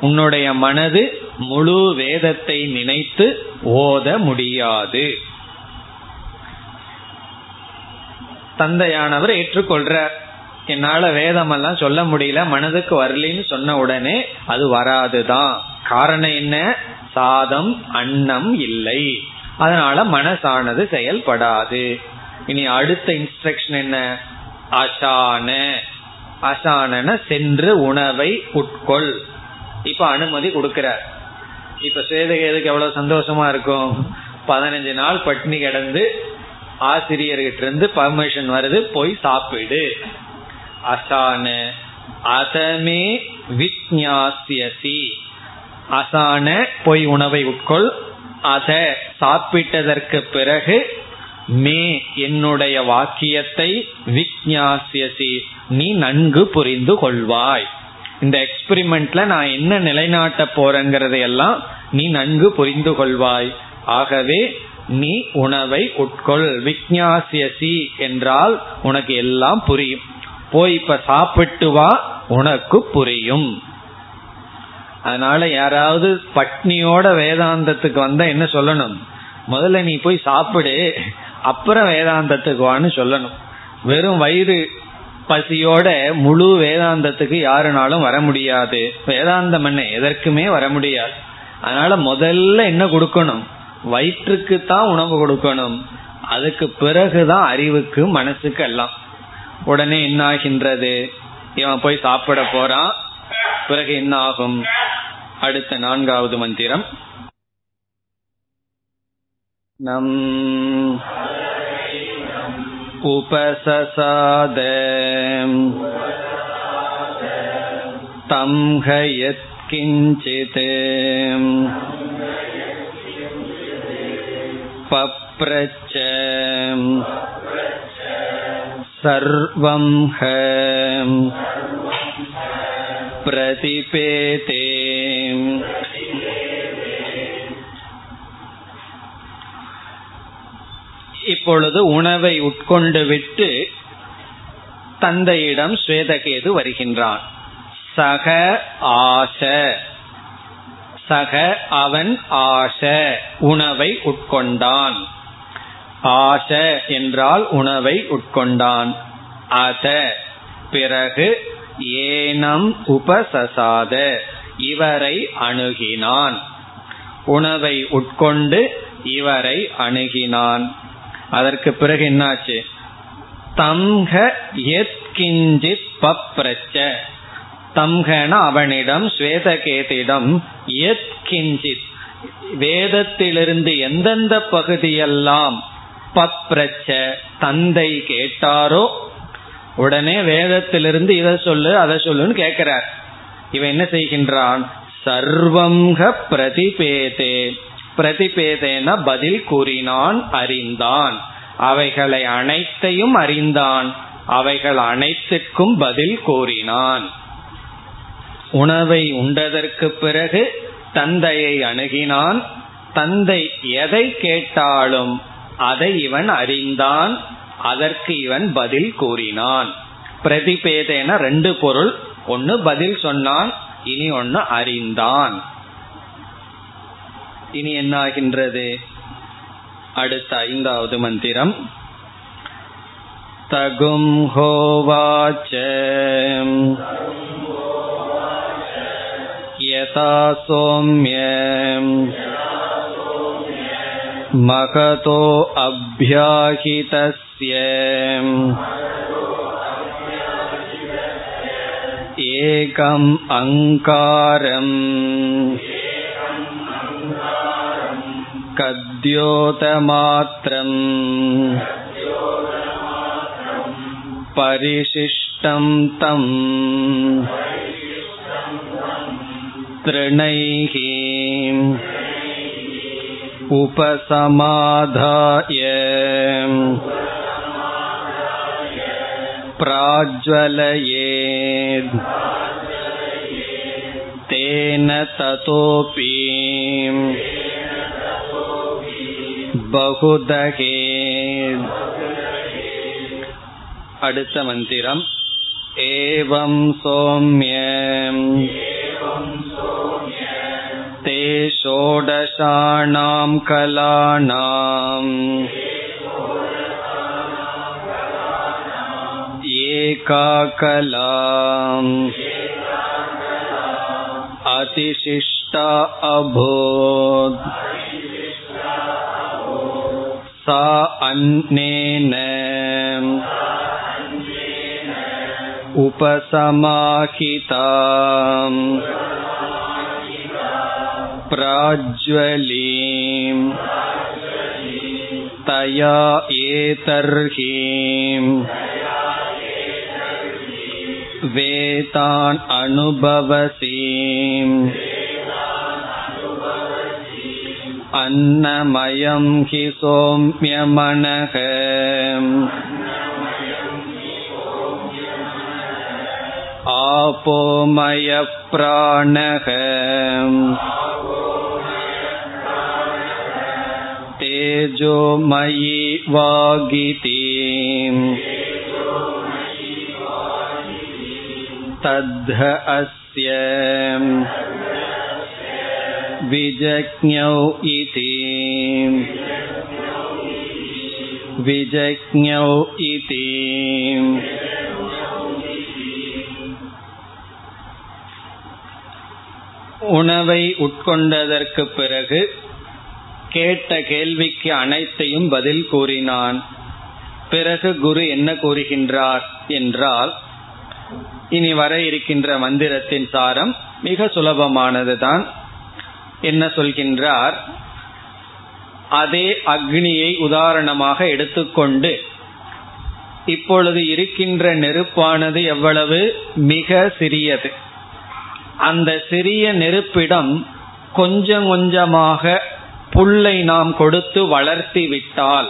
Speaker 1: உன்னுடைய மனது முழு வேதத்தை நினைத்து ஓத முடியாது. தந்தையானவர் ஏற்றுக்கொள்றார். என்னால வேதமெல்லாம் சொல்ல முடியல மனதுக்கு வரலின்னு சொன்ன உடனே அது வராதுதான். காரணம் என்ன? சாதம் அன்னம் இல்லை. அதனால மனசானது செயல்படாது. இனி அடுத்த இன்ஸ்ட்ரக்ஷன் என்ன? அசான. அசானன சென்று உணவை உட்கொள். இப்ப அனுமதி கொடுக்கிறார். இப்ப சேதகேதுக்கு எவ்வளவு சந்தோஷமா இருக்கும்? பதினஞ்சு நாள் பட்னி கிடந்து ஆசிரியர்கிட்ட இருந்து பர்மிஷன் வருது போய் சாப்பிடு. அசான. அதமே விஜாசியசி அசான பொய் உணவை உட்கொள். அத சாப்பிட்டதற்கு பிறகு மே என்னுடைய வாக்கியத்தை விக்ஞாசியசி நீ நன்கு புரிந்து கொள்வாய். இந்த எக்ஸ்பிரிமெண்ட்ல நான் என்ன நிலைநாட்ட போறேங்கிறதையெல்லாம் நீ நன்கு புரிந்து கொள்வாய். ஆகவே நீ உணவை உட்கொள். விக்ஞாசியசி என்றால் உனக்கு எல்லாம் புரியும். போய் இப்ப சாப்பிட்டு வா உனக்கு புரியும். அதனால யாராவது பட்னியோட வேதாந்தத்துக்கு வந்தா என்ன சொல்லணும்? முதல்ல நீ போய் சாப்பிடு அப்புறம் வேதாந்தத்துக்கு வான்னு சொல்லணும். வெறும் வயிறு பசியோட முழு வேதாந்தத்துக்கு யாருனாலும் வர முடியாது. வேதாந்தம் என்ன எதற்குமே வர முடியாது. அதனால முதல்ல என்ன கொடுக்கணும்? வயிற்றுக்கு தான் உணவு கொடுக்கணும். அதுக்கு பிறகுதான் அறிவுக்கு மனசுக்கு எல்லாம். உடனே என்ன ஆகின்றது இவன் போய் சாப்பிட போறான். பிறகு என்ன ஆகும் அடுத்த நான்காவது மந்திரம் நம் उपससाद तं हयत्किञ्चित् पप्रच्च सर्वं ह प्रतिपेते இப்பொழுது உணவை உட்கொண்டு விட்டு தந்தையிடம் ஸ்வேதகேது வருகின்றான் சக ஆச சக அவன் ஆச உணவை உட்கொண்டான் ஆச என்றால் உணவை உட்கொண்டான் அத பிறகு ஏனம் உபசசாத. இவரை அணுகினான். உணவை உட்கொண்டு இவரை அணுகினான். அதற்கு பிறகு என்னாச்சு? தம்ஹ எத்கிஞ்சித் பப்ரச்ச. தம்கன அவனிடம் ஸ்வேதகேதிடம் எத் கிஞ்சித் வேதத்திலிருந்து எந்தெந்த பகுதியெல்லாம் பப்ரச்ச தந்தை கேட்டாரோ உடனே வேதத்திலிருந்து இதை சொல்லு அதை சொல்லுன்னு கேட்கிறார் இவன் என்ன செய்கின்றான்? சர்வங்க பிரதிபேதே. பிரதிபேதேன பதில் கூறினான் அறிந்தான். அவைகளை அனைத்தையும் அறிந்தான். அவைகள் அனைத்துக்கும் பதில் கூறினான். உணவை உண்டதற்கு பிறகு தந்தையை அணுகினான். தந்தை எதை கேட்டாலும் அதை இவன் அறிந்தான். அதற்கு இவன் பதில் கூறினான். பிரதிபேதேன ரெண்டு பொருள். ஒன்னு பதில் சொன்னான் இனி ஒன்னு அறிந்தான். இனி என்னாகின்றது? அடுத்த ஐந்தாவது மந்திரம். தகும் ஹோவாச்ச யதா महतो மகதோ एकम् अङ्कारम् कद्योतमात्रम् परिशिष्टं तम् तृणैः उपसमाधाय प्राज्वलयेद् तेन ततोऽपि பகுதகே அடுத்த மந்திரம் ஏவம் சோம்யம் ते षोडशाणां कलानाम् एका कलाम् अतिशिष्टा अभूत् सा अन्नेन उपसमाहिता प्राज्वलीं तया एतर्हि वेतान् अनुभवसीम् अन्नमयं हि सोम्यमनः आपोमयप्राणः तेजोमयी वागिति तद्ध अस्य विजज्ञौ इति। विजज्ञौ इति। உணவை உட்கொண்டதற்கு பிறகு கேட்ட கேள்விக்கு அனைத்தையும் பதில் கூறினான். பிறகு குரு என்ன கூறுகின்றார் என்றால் இனி வர இருக்கின்ற மந்திரத்தின் சாரம் மிக சுலபமானதுதான். என்ன சொல்கின்றார்? அதே அக்னியை உதாரணமாக எடுத்துக்கொண்டு இப்பொழுது இருக்கின்ற நெருப்பானது எவ்வளவு? மிக சிறியது. அந்த சிறிய நெருப்பிடம் கொஞ்சம் கொஞ்சமாக புல்லை நாம் கொடுத்து வளர்த்தி விட்டால்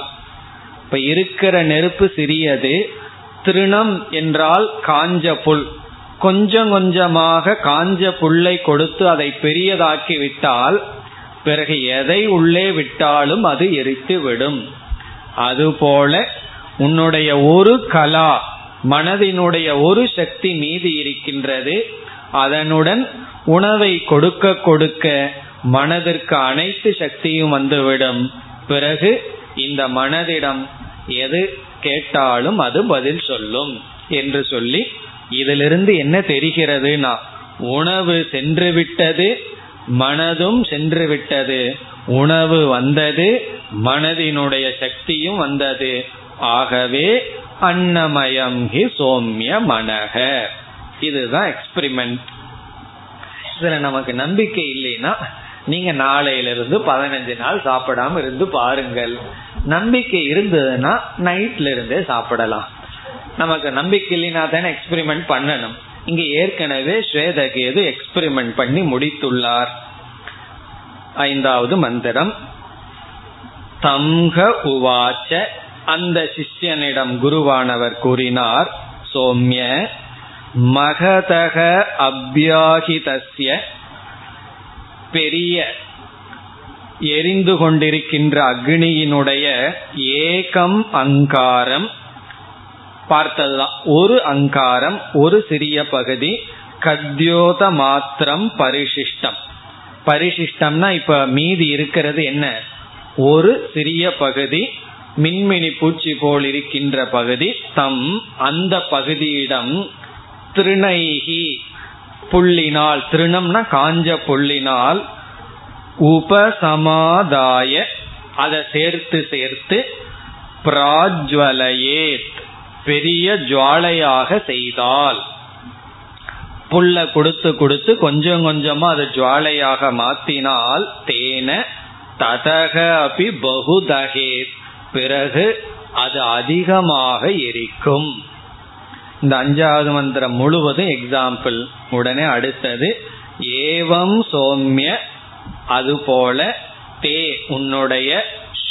Speaker 1: இப்ப இருக்கிற நெருப்பு சிறியது திருணம் என்றால் காஞ்ச புல். கொஞ்சம் கொஞ்சமாக காஞ்ச புல்லை கொடுத்து அதை பெரியதாக்கி விட்டால் பிறகு எதை உள்ளே விட்டாலும் அது எரித்து விடும். அதுபோல உன்னுடைய ஒரு கலா மனதினுடைய ஒரு சக்தி மீதி இருக்கின்றது. அதனுடன் உணவை கொடுக்க கொடுக்க மனதிற்கு அனைத்து சக்தியும் வந்துவிடும். பிறகு இந்த மனதிடம் எது? கேட்டாலும் அது பதில் சொல்லும் என்று சொல்லி இதிலிருந்து என்ன தெரிகிறதுனா உணவு சென்று விட்டது மனதும் சென்று விட்டது உணவு வந்தது மனதினுடைய சக்தியும் வந்தது. ஆகவே அன்னமயம் ஹி சோம்ய மனக இதுதான் எக்ஸ்பிரிமெண்ட் இதுல நமக்கு நம்பிக்கை இல்லைன்னா நீங்க நாளையிலிருந்து பதினஞ்சு நாள் சாப்பிடாம இருந்து பாருங்கள். நம்பிக்கை இருந்ததுன்னா நைட்ல இருந்தே சாப்பிடலாம். நமக்கு நம்பிக்கை இல்லைனா தானே எக்ஸ்பிரிமெண்ட் பண்ணணும். இங்க ஏற்கனவே ஸ்வேதகேது எக்ஸ்பிரிமெண்ட் பண்ணி முடித்துள்ளார். ஐந்தாவது மந்திரம். தம்க உவாச்ச. அந்த சிஷ்யனிடம் குருவானவர் கூறினார் சோம்ய மகதக அபியாகிதஸ்ய பெரிய எரிந்து கொண்டிருக்கின்ற அக்னியினுடைய ஏகம் அங்காரம் பார்த்ததுதான். ஒரு அங்காரம் ஒரு சிறிய பகுதி கத்யோத மாத்திரம் பரிசிஷ்டம். பரிசிஷ்டம்னா இப்ப மீதி இருக்கிறது என்ன? ஒரு சிறிய பகுதி மின்மினி பூச்சி போல் இருக்கின்ற பகுதி தம் அந்த பகுதியிடம் திருணைகி புள்ளினால் திருணம்னா காஞ்ச புள்ளினால் உபசமாதாய அதை சேர்த்து சேர்த்து பிராஜ்வலையே பெரிய ஜுவாலையாக செய்தால். புல்ல கொடுத்து கொடுத்து கொஞ்சம் கொஞ்சமா அது ஜுவாலையாக மாத்தினால் தேன ததக அபி பகுதகே பிறகு அது அதிகமாக எரிக்கும். இந்த அஞ்சாவது மந்திரம் முழுவதும் எக்ஸாம்பிள் உடனே அடுத்தது ஏவம் சோம்ய அதுபோல தே உன்னுடைய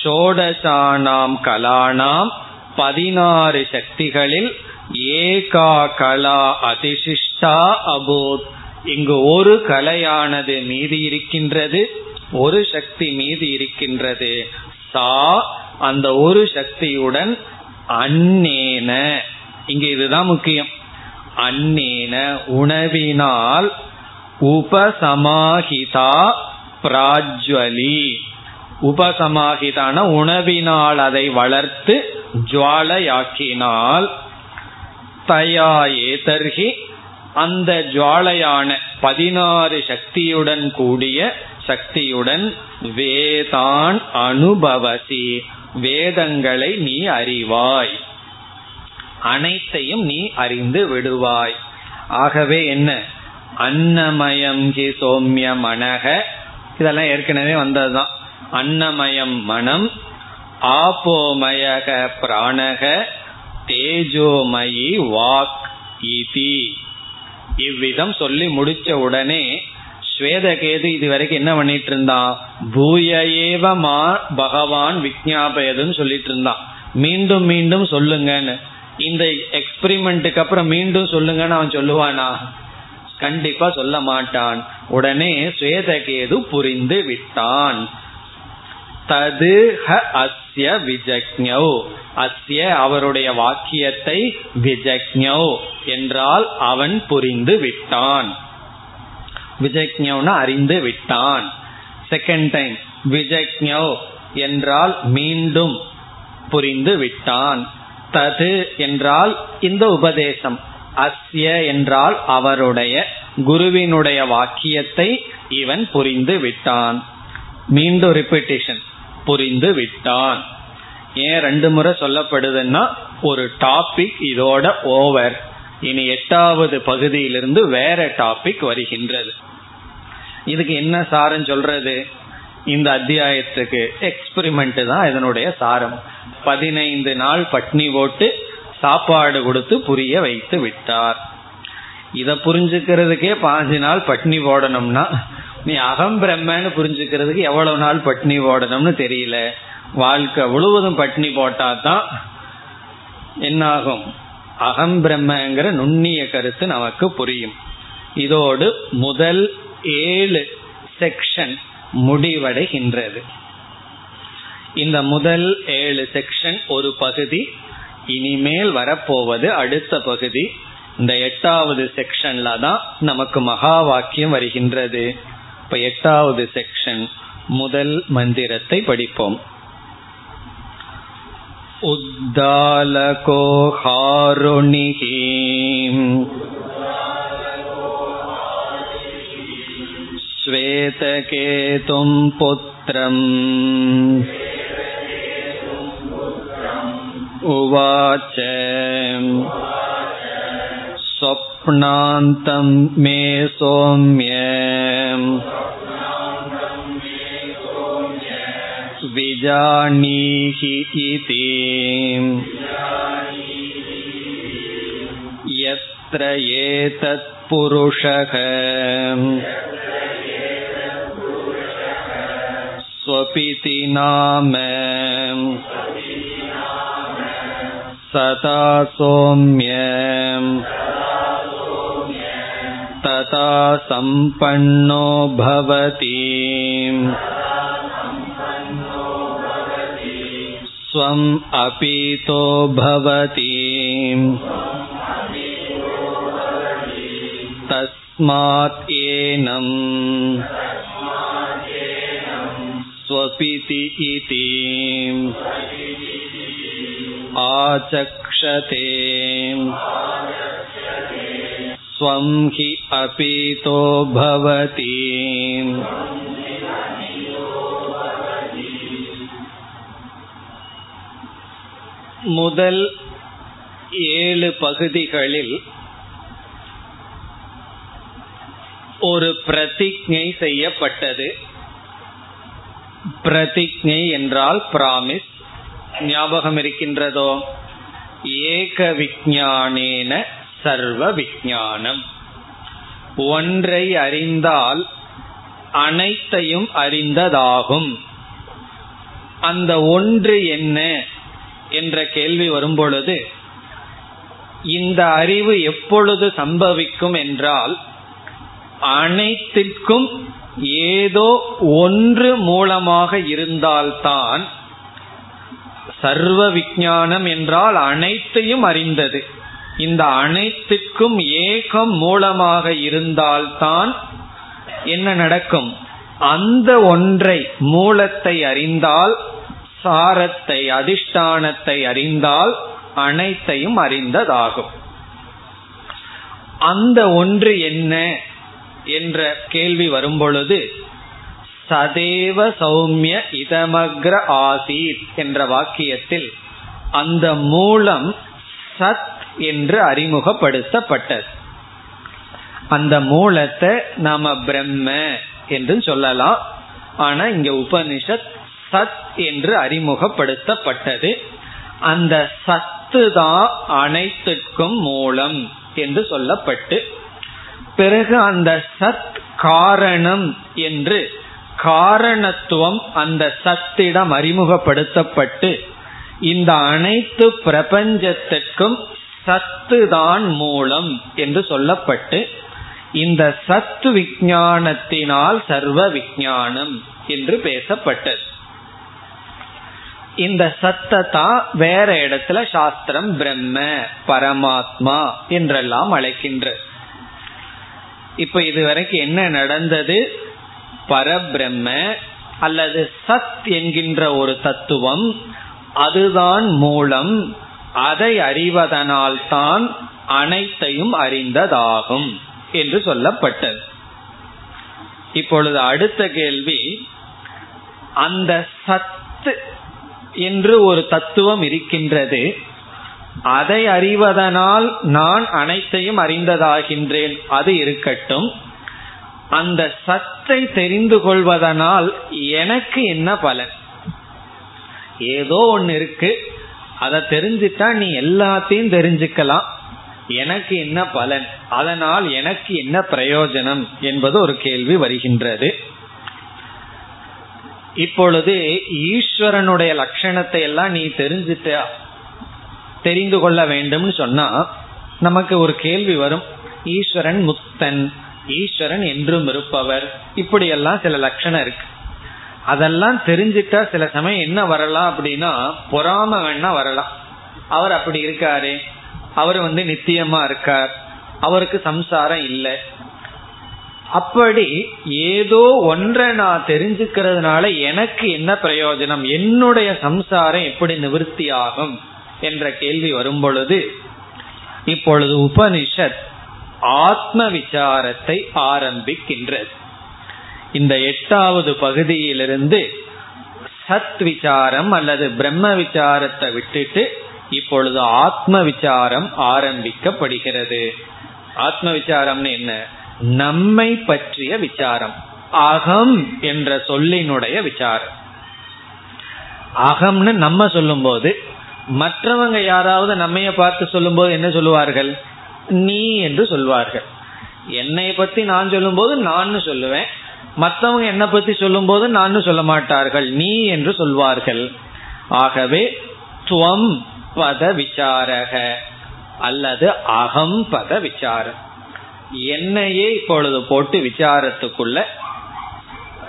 Speaker 1: ஷோடசானாம் கலானாம் பதினாறு சக்திகளில் ஏகா கலா அதிசிஷ்டா அபூத். இங்கு ஒரு கலையானது மீதி இருக்கின்றது ஒரு சக்தி மீதி இருக்கின்றது. சா அந்த ஒரு சக்தியுடன் அன்னேன. இங்க இதுதான் முக்கியம். அன்னேன உணவினால் உபசமாஹிதா பிராஜ்வலி. உபசமாகிதான உணவினால் அதை வளர்த்து ஜுவாலையாக்கினால் தயா ஏதர்கி அந்த ஜுவாலையான பதினாறு சக்தியுடன் கூடிய சக்தியுடன் வேதான் அனுபவசி. வேதங்களை நீ அறிவாய். அனைத்தையும் நீ அறிந்து விடுவாய். ஆகவே என்ன? அன்னமயம் கி சோம்ய மனக இதெல்லாம் ஏற்கனவே வந்ததுதான். அன்னமயம் மனம் ஆபோமயக பிராணக தேஜோமயி வாக் இதி. இவ்விதம் சொல்லி முடிச்ச உடனே ஸ்வேதகேது இது வரைக்கும் என்ன பண்ணிட்டு இருந்தான் பூயேவமா பகவான் விஜாபயதுன்னு சொல்லிட்டு இருந்தான் மீண்டும் மீண்டும் சொல்லுங்கன்னு. இந்த எக்ஸ்பிரிமெண்ட்டுக்கு அப்புறம் மீண்டும் சொல்லுங்கன்னு அவன் சொல்லுவானா? கண்டிப்பா சொல்ல மாட்டான். உடனே சுவேதகேது புரிந்து விட்டான். தது ஹ அஸ்ய விஜக்ஞோ. அஸ்ய அவருடைய வாக்கியத்தை விஜக்ஞௌ என்றால் அவன் புரிந்து விட்டான். விஜக்ஞோன்னு அறிந்து விட்டான். செகண்ட் டைம் விஜக்ஞோ என்றால் மீண்டும் புரிந்து விட்டான். தது என்றால் இந்த உபதேசம். அஸ்ய என்றால் அவருடைய குருவினுடைய வாக்கியத்தை இவன் புரிந்து விட்டான். மீண்டும் ரிப்பீட்டேஷன் புரிந்து விட்டான். ஏன் ரெண்டு முறை சொல்லப்படுதுன்னா ஒரு டாபிக் இதோட ஓவர் இனி எட்டாவது பகுதியிலிருந்து வேற டாபிக் வருகின்றது. இதுக்கு என்ன சாரம் சொல்றது? இந்த அத்தியாயத்துக்கு எக்ஸ்பிரிமெண்ட் தான் இதனுடைய சாரம். பதினைந்து நாள் பட்னி போட்டு சாப்பாடு கொடுத்து புரிய வைத்து விட்டார். இத புரிஞ்சுக்கிறதுக்கே பாஞ்சு நாள் பட்னி போடணும்னா நீ அகம் பிரம்மன்னு புரிஞ்சுக்கிறதுக்கு எவ்வளவு நாள் பட்னி போடணும்னு தெரியல. வாழ்க்கை முழுவதும் பட்னி போட்டாதான் என்னாகும்? அகம் பிரம்மங்கிற நுண்ணிய கருத்து நமக்கு புரியும். இதோடு முதல் ஏழு செக்ஷன் முடிவடைகின்றது இந்த முதல் ஏழு செக்ஷன் ஒரு பகுதி இனிமேல் வரப்போவது அடுத்த பகுதி இந்த எட்டாவது செக்ஷன்ல தான் நமக்கு மகா வாக்கியம் வருகின்றது இப்ப எட்டாவது செக்ஷன் முதல் மந்திரத்தை படிப்போம் उद्दालको हारुणिः श्वेतकेतुं पुत्रम् उवाच स्वप्नान्तं मे सौम्य विजानीहि इति यत्र एतत्पुरुषः स्वपिति नाम सदा सौम्य तथा सम्पन्नो भवति स्वम् अपीतो भवति तस्मात् एनम् स्वपिति इति आचक्षते स्वं हि अपीतो भवति முதல் ஏழு பகுதிகளில் ஒரு பிரதிஜை செய்யப்பட்டது. பிரதிஜை என்றால் பிராமிஸ் ஞாபகம் இருக்கின்றதோ? ஏக விஜானேன சர்வ விஜானம் ஒன்றை அறிந்தால் அனைத்தையும் அறிந்ததாகும். அந்த ஒன்று என்ன என்ற கேள்வி வரும்பொழுது இந்த அறிவு எப்பொழுது சம்பவிக்கும் என்றால் அனைத்திற்கும் ஏதோ ஒன்று மூலமாக இருந்தால்தான் சர்வ விஜானம் என்றால் அனைத்தையும் அறிந்தது. இந்த அனைத்துக்கும் ஏகம் மூலமாக இருந்தால்தான் என்ன நடக்கும்? அந்த ஒன்றை மூலத்தை அறிந்தால் சாரத்தை அதிஷ்டானத்தை அறிந்தால் அனைத்தையும் அறிந்ததாகும். அந்த ஒன்று என்ன? என்ற கேள்வி வரும்பொழுது சதேவ சௌமிய இதமக்ர ஆசீத் என்ற வாக்கியத்தில் அந்த மூலம் சத் என்று அறிமுகப்படுத்தப்பட்டது. அந்த மூலத்தை நாம பிரம்ம என்று சொல்லலாம். ஆனா இங்க உபனிஷத் சத் என்று அறிமுகப்படுத்தப்பட்டது. அந்த சத்து தான் அனைத்துக்கும் மூலம் என்று சொல்லப்பட்டு பிறகு அந்த சத் காரணம் என்று காரணத்துவம் அந்த சத்திடம் அறிமுகப்படுத்தப்பட்டு இந்த அனைத்து பிரபஞ்சத்திற்கும் சத்து தான் மூலம் என்று சொல்லப்பட்டு இந்த சத்து விஞ்ஞானத்தினால் சர்வ விஞ்ஞானம் என்று பேசப்பட்டது. இந்த சத்தத்தா வேற இடத்துல சாஸ்திரம் பிரம்ம பரமாத்மா என்றெல்லாம் அழைக்கின்ற இப்ப இதுவரைக்கும் என்ன நடந்தது? பரபிரம்ம அல்லது சத் என்கின்ற ஒரு தத்துவம் அதுதான் மூலம் அதை அறிவதனால் தான் அனைத்தையும் அறிந்ததாகும் என்று சொல்லப்பட்டது. இப்பொழுது அடுத்த கேள்வி அந்த சத்து என்று ஒரு தத்துவம் இருக்கின்றது. அதை அறிவதனால் நான் அனைத்தையும் அறிந்ததாகின்றேன். அது இருக்கட்டும். அந்த சத்தை தெரிந்து கொள்வதனால் எனக்கு என்ன பலன்? ஏதோ ஒன்னு இருக்கு. அதை தெரிஞ்சுட்டா நீ எல்லாத்தையும் தெரிஞ்சுக்கலாம். எனக்கு என்ன பலன்? அதனால் எனக்கு என்ன பிரயோஜனம் என்பது ஒரு கேள்வி வருகின்றது. இப்பொழுது ஈஸ்வரனுடைய லட்சணத்தை எல்லாம் நீ தெரிஞ்சுட்ட தெரிந்து கொள்ள வேண்டும்னு சொன்னா நமக்கு ஒரு கேள்வி வரும். ஈஸ்வரன் முக்தன். ஈஸ்வரன் என்றும் இருப்பவர். இப்படியெல்லாம் சில லட்சணம் இருக்கு. அதெல்லாம் தெரிஞ்சுட்டா சில சமயம் என்ன வரலாம் அப்படின்னா பொறாம வேணா வரலாம். அவர் அப்படி இருக்காரு. அவர் வந்து நித்தியமா இருக்கார். அவருக்கு சம்சாரம் இல்லை. அப்படி ஏதோ ஒன்றை நான் தெரிஞ்சுக்கிறதுனால எனக்கு என்ன பிரயோஜனம்? என்னுடைய சம்சாரம் எப்படி நிவர்த்தி ஆகும்? என்ற கேள்வி வரும் பொழுது இப்பொழுது உபனிஷத் ஆத்ம விசாரத்தை ஆரம்பிக்கின்றது. இந்த எட்டாவது பகுதியிலிருந்து சத் விசாரம் அல்லது பிரம்ம விசாரத்தை விட்டுட்டு இப்பொழுது ஆத்ம விசாரம் ஆரம்பிக்கப்படுகிறது. ஆத்ம விசாரம்னு என்ன? நம்மை பற்றிய விசாரம். அகம் என்ற சொல்லினுடைய விசாரம். அகம்னு நம்ம சொல்லும் போது மற்றவங்க யாராவது நம்மைய பார்த்து சொல்லும்போது என்ன சொல்லுவார்கள்? நீ என்று சொல்வார்கள். என்னை பத்தி நான் சொல்லும்போது நான் சொல்லுவேன். மற்றவங்க என்னை பத்தி சொல்லும்போது நான் சொல்ல மாட்டார்கள். நீ என்று சொல்வார்கள். ஆகவே துவம் பத விசாரக அல்லது அகம் பத விசாரம். என்னையே இப்பொழுது போட்டு விசாரத்துக்குள்ள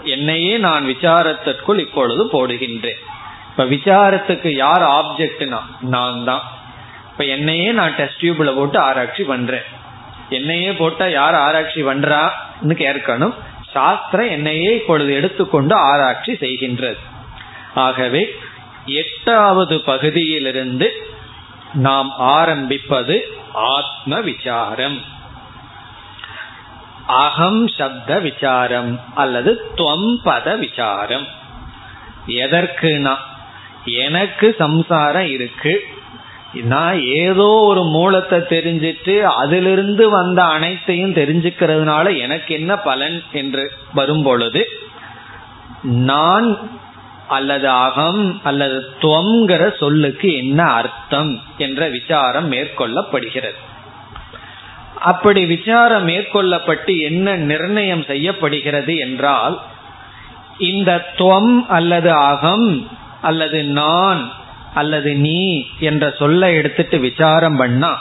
Speaker 1: என்னையே நான் விசாரத்திற்குள் இப்பொழுது போடுகின்றேன். இப்ப விசாரத்துக்கு யார் ஆப்ஜெக்ட்னா நான் தான் இப்ப என்னையே நான் டெஸ்ட் டியூப்ல போட்டு ஆராய்ச்சி பண்றேன். என்னையே போட்டா யார் ஆராய்ச்சி பண்றான்னு கேட்கணும். சாஸ்திரம் என்னையே இப்பொழுது எடுத்துக்கொண்டு ஆராய்ச்சி செய்கின்றது. ஆகவே எட்டாவது பகுதியிலிருந்து நாம் ஆரம்பிப்பது ஆத்ம விசாரம். அகம் சப்த விசாரம் அல்லது துவம்பத விசாரம். எதற்குனா எனக்கு சம்சாரம் இருக்கு. நான் ஏதோ ஒரு மூலத்தை தெரிஞ்சிட்டு அதிலிருந்து வந்த அனைத்தையும் தெரிஞ்சுக்கிறதுனால எனக்கு என்ன பலன் என்று வரும் பொழுது நான் அல்லது அகம் அல்லது துவங்கிற சொல்லுக்கு என்ன அர்த்தம் என்ற விசாரம் மேற்கொள்ளப்படுகிறது. அப்படி விசாரம் மேற்கொள்ளப்பட்டு என்ன நிர்ணயம் செய்யப்படுகிறது என்றால் இந்த துவம் அல்லது அகம் அல்லது நான் அல்லது நீ என்ற சொல்ல எடுத்துட்டு விசாரம் பண்ணா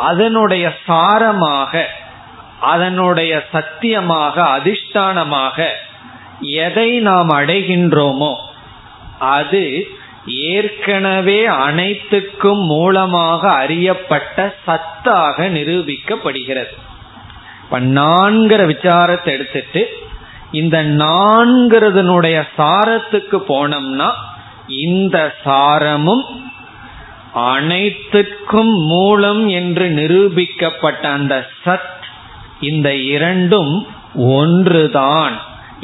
Speaker 1: அதனுடைய சாரமாக அதனுடைய சத்தியமாக அதிஷ்டானமாக எதை நாம் அடைகின்றோமோ அது ஏற்கனவே அனைத்துக்கும் மூலமாக அறியப்பட்ட சத்தாக நிரூபிக்கப்படுகிறது. இப்ப நான்கிற விசாரத்தை எடுத்துட்டு இந்த நான்கிறதுனுடைய சாரத்துக்கு போனோம்னா இந்த சாரமும் அனைத்துக்கும் மூலம் என்று நிரூபிக்கப்பட்ட அந்த சத் இந்த இரண்டும் ஒன்றுதான்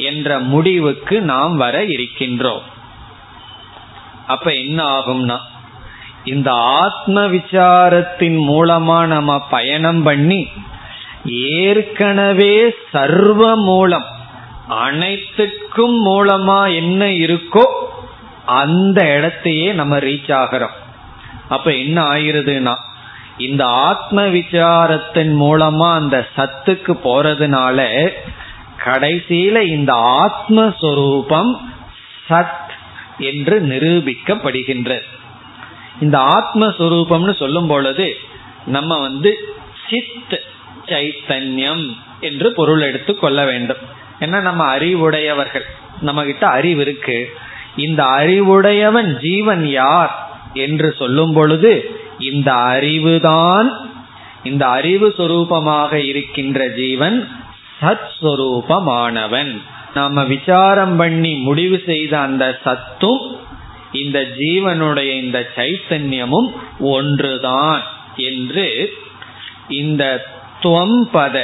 Speaker 1: என்ற முடிவுக்கு நாம் வர இருக்கின்றோம். அப்ப என்ன ஆகும்னா இந்த ஆத்ம விசாரத்தின் மூலமா நம்ம பயணம் பண்ணி ஏற்கனவே சர்வ மூலம் அனைத்துக்கும் மூலமா என்ன இருக்கோ அந்த இடத்தையே நம்ம ரீச் ஆகிறோம். அப்ப என்ன ஆயிருதுன்னா இந்த ஆத்ம விசாரத்தின் மூலமா அந்த சத்துக்கு போறதுனால கடைசியில இந்த ஆத்மஸ்வரூபம் சத் என்று நிரூபிக்கப்படுகின்றது. இந்த ஆத்மஸ்வரூபம்னு சொல்லும் பொழுது நம்ம வந்து சித் சைத்தன்யம் என்று பொருள் எடுத்து கொள்ள வேண்டும். ஏன்னா நம்ம அறிவுடையவர்கள். நம்ம கிட்ட அறிவு இருக்கு. இந்த அறிவுடையவன் ஜீவன் யார் என்று சொல்லும் பொழுது இந்த அறிவுதான் இந்த அறிவு சொரூபமாக இருக்கின்ற ஜீவன் சத் சொரூபமானவன் நாம விசாரம் பண்ணி முடிவு செய்த அந்த சத்தும் இந்த ஜீவனுடைய இந்த சைத்தன்யமும் ஒன்றுதான் என்று இந்த துவம் பத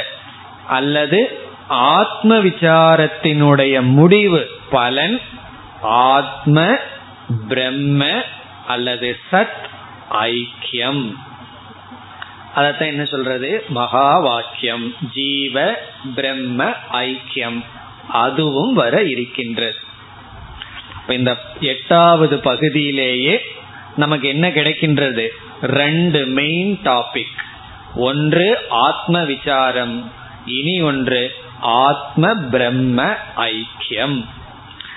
Speaker 1: அல்லது ஆத்ம விசாரத்தினுடைய முடிவு பலன் ஆத்ம பிரம்ம அல்லது சத் ஐக்கியம். அதத்தான் என்ன சொல்றது? மகா வாக்கியம். ஜீவ பிரம்ம ஐக்கியம். அதுவும் வர இருக்கின்றது. இந்த எட்டாவது பகுதியிலேயே நமக்கு என்ன கிடைக்கின்றது? ரெண்டு மெயின் டாபிக் ஒன்று ஆத்ம விசாரம் இனி ஒன்று ஆத்ம பிரம்ம ஐக்கியம்.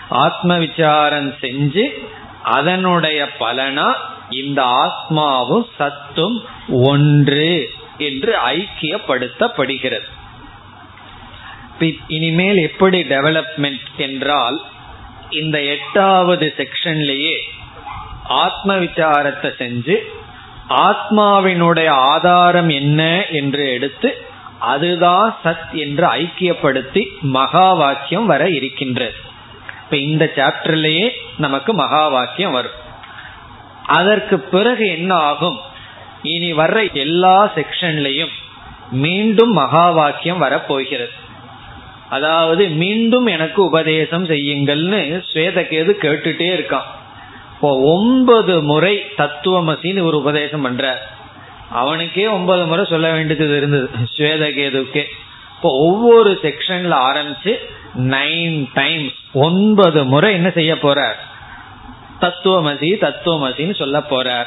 Speaker 1: ஆத்ம விசாரம் செஞ்சு அதனுடைய பலனா இந்த ஆத்மாவும் சத்தும் ஒன்று என்று ஐக்கியப்படுத்தப்படுகிறது. இனிமேல் எப்படி டெவலப்மெண்ட் என்றால் இந்த எட்டாவது செக்ஷன்லேயே ஆத்ம விசாரத்தை செஞ்சு ஆத்மாவினுடைய ஆதாரம் என்ன என்று எடுத்து அதுதான் சத் என்று ஐக்கியப்படுத்தி மகா வாக்கியம் வர இருக்கின்றது. இப்ப இந்த சாப்டர்லயே நமக்கு மகா வாக்கியம் வரும். அதற்கு பிறகு என்ன ஆகும்? இனி வர்ற எல்லா செக்ஷன்லையும் மீண்டும் மகா வாக்கியம் வரப்போகிறது. அதாவது மீண்டும் எனக்கு உபதேசம் செய்யுங்கள்னு ஸ்வேதகேது கேட்டுட்டே இருக்கான். இப்போ ஒன்பது முறை தத்துவமசின்னு ஒரு உபதேசம் பண்ற அவனுக்கே ஒன்பது முறை சொல்ல வேண்டியது இருந்தது. ஸ்வேதகேதுக்கே இப்போ ஒவ்வொரு செக்ஷன்ல ஆரம்பிச்சு நைன் டைம்ஸ் ஒன்பது முறை என்ன செய்ய போறார்? தத்துவமசி தத்துவமசின்னு சொல்ல போறார்.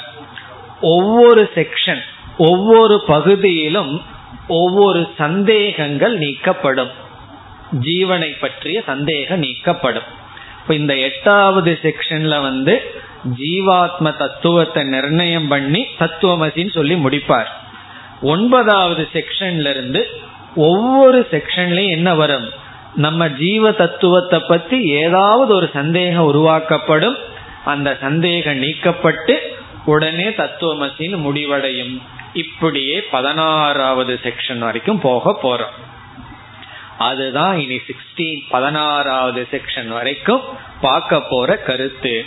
Speaker 1: ஒவ்வொரு செக்ஷன் ஒவ்வொரு பகுதியிலும் ஒவ்வொரு சந்தேகங்கள் நீக்கப்படும். ஜீவனை பற்றிய சந்தேகம் நீக்கப்படும். இப்ப இந்த எட்டாவது செக்ஷன்ல வந்து ஜீவாத்ம தத்துவத்தை நிர்ணயம் பண்ணி தத்துவமசின்னு சொல்லி முடிப்பார். ஒன்பதாவது செக்ஷன்ல இருந்து ஒவ்வொரு செக்ஷன்லயும் என்ன வரும்? நம்ம ஜீவ தத்துவத்தை பத்தி ஏதாவது ஒரு சந்தேகம் உருவாக்கப்படும். அந்த சந்தேகம் நீக்கப்பட்டு உடனே தத்துவமசின்னு முடிவடையும். இப்படியே பதினாறாவது செக்ஷன் வரைக்கும் போக போறோம். அதுதான் இனி சிக்ஸ்டீன் பதினாறாவது செக்ஷன் வரைக்கும் பார்க்க போற கருத்து.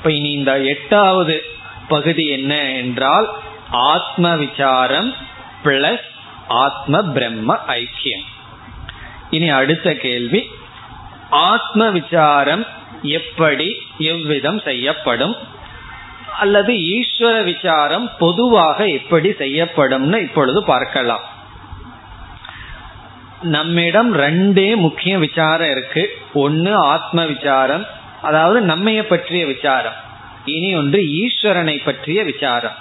Speaker 1: இப்ப இனி இந்த எட்டாவது பகுதி என்ன என்றால் ஆத்ம விசாரம் பிளஸ் ஆத்ம பிரம்ம ஐக்கியம். இனி அடுத்த கேள்வி ஆத்ம விசாரம் எப்படி எவ்விதம் செய்யப்படும்? அல்லது ஈஸ்வர விசாரம் பொதுவாக எப்படி செய்யப்படும்னு இப்பொழுது பார்க்கலாம். நம்மிடம் ரெண்டே முக்கிய விசாரம் இருக்கு. ஒன்னு ஆத்ம விசாரம் அதாவது நம்மைய பற்றிய விசாரம். இனி ஒன்று ஈஸ்வரனை பற்றிய விசாரம்.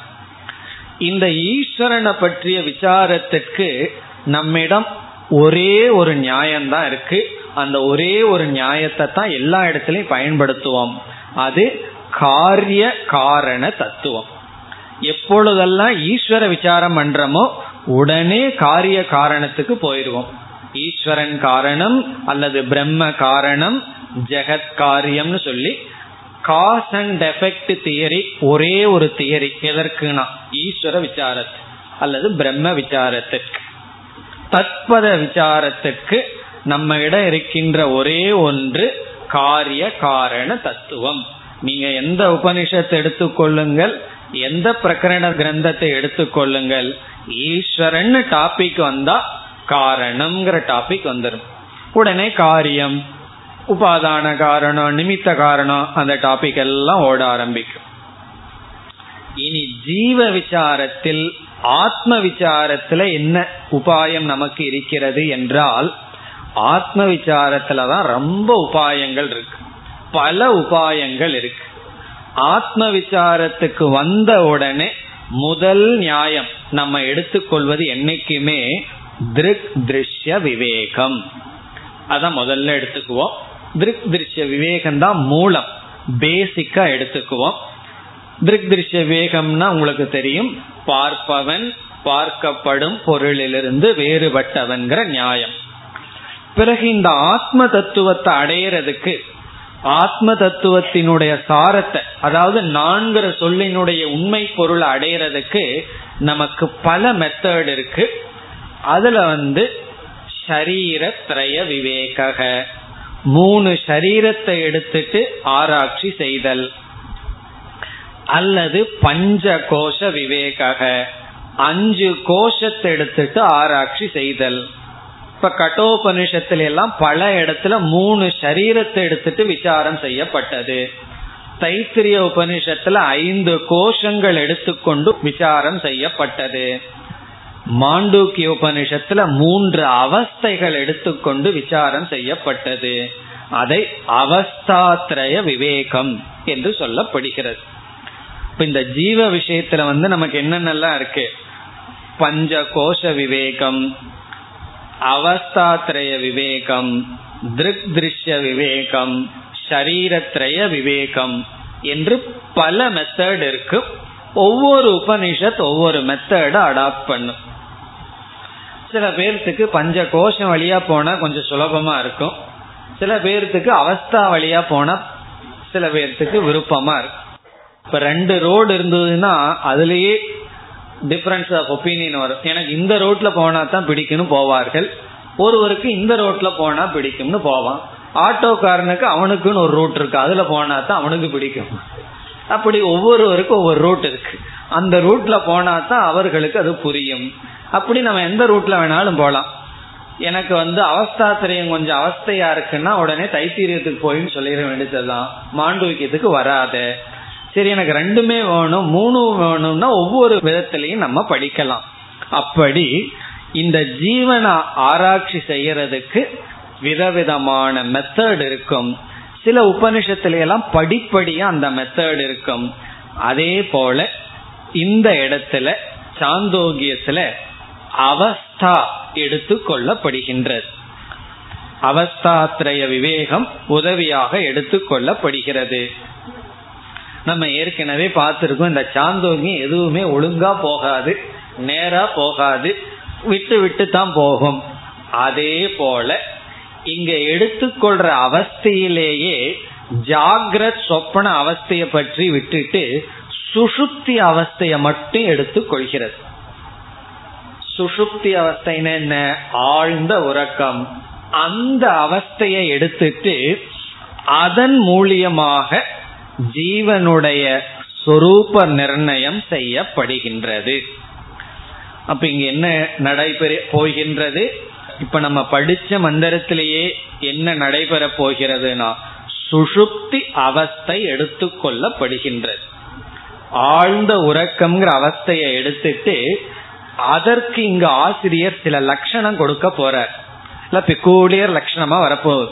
Speaker 1: இந்த ஈஸ்வரனை பற்றிய விசாரத்திற்கு நம்மிடம் ஒரே ஒரு நியாயம்தான் இருக்கு. அந்த ஒரே ஒரு நியாயத்தை தான் எல்லா இடத்துலையும் பயன்படுத்துவோம். அது காரிய காரண தத்துவம். எப்பொழுதெல்லாம் ஈஸ்வர விசாரம் பண்றோமோ உடனே காரிய காரணத்துக்கு போயிடுவோம் ஈஸ்வரன் காரணம் அல்லது பிரம்ம காரணம் ஜெகத் காரியம்னு சொல்லி காஸ் அண்ட் எஃபெக்ட் தியரி ஒரே ஒரு தியரி எதற்குனா? ஈஸ்வர விசாரத்து அல்லது பிரம்ம விசாரத்திற்கு தத்பத விசாரத்துக்கு நம்ம இடம் இருக்கின்ற ஒரே ஒன்று காரிய காரண தத்துவம். நீங்க எந்த உபனிஷத்தை எடுத்துக்கொள்ளுங்கள் எந்த பிரகரண கிரந்தத்தை எடுத்துக்கொள்ளுங்கள் ஈஸ்வரன் டாபிக் வந்தா காரணம்ங்கிற டாபிக் வந்துடும் உடனே காரியம் உபாதான காரணம் நிமித்த காரணம் அந்த டாபிக் எல்லாம் ஓட ஆரம்பிக்கும். இனி ஜீவ விசாரத்தில் ஆத்ம விசாரத்துல என்ன உபாயம் நமக்கு இருக்கிறது என்றால் ஆத்ம விசாரத்துல தான் ரொம்ப உபாயங்கள் இருக்கு. பல உபாயங்கள் இருக்கு. ஆத்ம விசாரத்துக்கு வந்த உடனே முதல் நியாயம் நம்ம எடுத்துக்கொள்வது என்னைக்குமே திருக் திருஷ்ய விவேகம். அதான் முதல்ல எடுத்துக்குவோம். திருக் திருஷ்ய விவேகம் தான் மூலம் பேசிக்கா எடுத்துக்குவோம். திருக் திருஷ்ய விவேகம்னா உங்களுக்கு தெரியும் பார்ப்பவன் பார்க்கப்படும் பொருளிலிருந்து வேறுபட்டவன்கிற நியாயம். பிறகு இந்த ஆத்ம தத்துவத்தை அடையிறதுக்கு ஆத்ம தத்துவத்தினுடைய சாரத்தை அதாவது நான்கிற சொல்லினுடைய உண்மை பொருளை அடையிறதுக்கு நமக்கு பல மெத்தட் இருக்கு. அதுல வந்து ஷரீரத்ரய விவேக மூணு சரீரத்தை எடுத்துட்டு ஆராய்ச்சி செய்தல். அல்லது பஞ்ச கோஷ விவேக அஞ்சு கோஷத்தை எடுத்துட்டு ஆராய்ச்சி செய்தல். இப்ப கட்டோபனிஷத்துல எல்லாம் பல இடத்துல மூணு சரீரத்தை எடுத்துட்டு விசாரம் செய்யப்பட்டது. தைத்திரிய உபனிஷத்துல ஐந்து கோஷங்கள் எடுத்துக்கொண்டு விசாரம் செய்யப்பட்டது. மாண்டூக்கிய உபனிஷத்துல மூன்று அவஸ்தைகள் எடுத்துக்கொண்டு விசாரம் செய்யப்பட்டது. அதை அவஸ்தாத்ரய விவேகம் என்று சொல்லப்படுகிறது. இப்ப இந்த ஜீவ விஷயத்துல வந்து நமக்கு என்னென்னலாம் இருக்கு? பஞ்ச கோஷ விவேகம் அவஸ்தாத்ரய விவேகம் திருக் திருஷ்ய விவேகம் ஷரீரத்ரய விவேகம் என்று பல மெத்தட் இருக்கு. ஒவ்வொரு உபனிஷத் ஒவ்வொரு மெத்தட அடாப்ட் பண்ணும். சில பேர்த்துக்கு பஞ்ச கோஷம் வழியா போனா கொஞ்சம் சுலபமா இருக்கும். சில பேர்த்துக்கு அவஸ்தா வழியா போனா சில பேர்த்துக்கு விருப்பமா இருக்கும். இப்ப ரெண்டு ரோடு இருந்ததுன்னா அதுலயே டிஃபரன்ஸ் ஆஃப் ஒப்பீனியன் வரும். எனக்கு இந்த ரோட்ல போனா தான் பிடிக்கும்னு போவார்கள். ஒருவருக்கு இந்த ரோட்ல போனா பிடிக்கும்னு போவான். ஆட்டோக்காரனுக்கு அவனுக்குன்னு ஒரு ரூட் இருக்கு. அதுல போனா தான் அவனுக்கு பிடிக்கும். அப்படி ஒவ்வொருவருக்கும் ஒவ்வொரு ரூட் இருக்கு. அந்த ரூட்ல போனா தான் அவர்களுக்கு அது புரியும். அப்படி நம்ம எந்த ரூட்ல வேணாலும் போகலாம் எனக்கு வந்து அவஸ்தாத்திரியம் கொஞ்சம் அவஸ்தையா இருக்குன்னா உடனே தைத்தீரியத்துக்கு போயின்னு சொல்லிட வேண்டியதுதான். மாண்டூக்கியத்துக்கு வராத. சரி எனக்கு ரெண்டுமே வேணும் மூணும் வேணும்னா ஒவ்வொரு விதத்திலையும் நம்ம படிக்கலாம். அப்படி இந்த ஜீவனை ஆராய்ச்சி செய்யறதுக்கு விதவிதமான மெத்தட் இருக்கும். சில உபனிஷத்துல எல்லாம் படிப்படியா அந்த மெத்தட் இருக்கும். அதே போல இந்த இடத்துல சாந்தோகியத்துல அவஸ்தா எடுத்து கொள்ளப்படுகின்றது. அவஸ்தாத்ரய விவேகம் உதவியாக எடுத்துக்கொள்ளப்படுகிறது நம்ம ஏற்கனவே பார்த்துருக்கோம் இந்த சாந்தோங்கி எதுவுமே ஒழுங்கா போகாது நேரா போகாது விட்டு விட்டு தான் போகும். அதே போல இங்க எடுத்துக்கொள்ற அவஸ்தையிலேயே ஜாகிரத் சொப்பன அவஸ்தைய பற்றி விட்டுட்டு சுசுப்தி அவஸ்தைய மட்டும் எடுத்துக் கொள்கிறது. சுசுப்தி அவஸ்தைன்னு என்ன? ஆழ்ந்த உறக்கம். அந்த அவஸ்தையை எடுத்துட்டு அதன் மூலியமாக ஜீவனுடைய சொரூப நிர்ணயம் செய்யப்படுகின்றது. அப்ப இங்க என்ன நடைபெற போகின்றது? இப்ப நம்ம படிச்ச மந்திரத்திலேயே என்ன நடைபெற போகிறதுனா சுஷுப்தி அவஸ்தை எடுத்துக்கொள்ளப்படுகின்றது. ஆழ்ந்த உறக்கம்ங்கிற அவஸ்தையை எடுத்துட்டு அதற்கு இங்க ஆசிரியர் சில லட்சணம் கொடுக்க போறார். இல்ல பெக்கூலியர் லட்சணமா வரப்போகுது.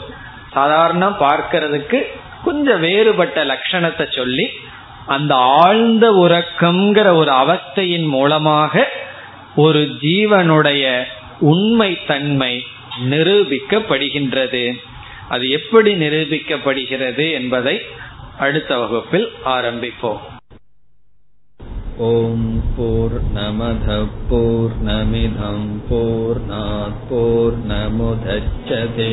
Speaker 1: சாதாரண பார்க்கறதுக்கு கொஞ்சம் வேறுபட்ட லட்சணத்தை சொல்லி அந்த ஆழ்ந்த உறக்கம்ங்கிற ஒரு அவஸ்தையின் மூலமாக ஒரு ஜீவனுடைய உண்மை தன்மை நிரூபிக்கப்படுகின்றது அது எப்படி நிரூபிக்கப்படுகிறது என்பதை அடுத்த வகுப்பில் ஆரம்பிப்போம்
Speaker 2: ॐ पूर्णमधः पूर्णमिधं पूर्णात् पूर्णमुदच्छते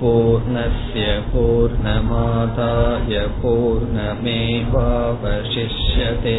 Speaker 2: पूर्णस्य पूर्णमादाय पूर्णमेवावशिष्यते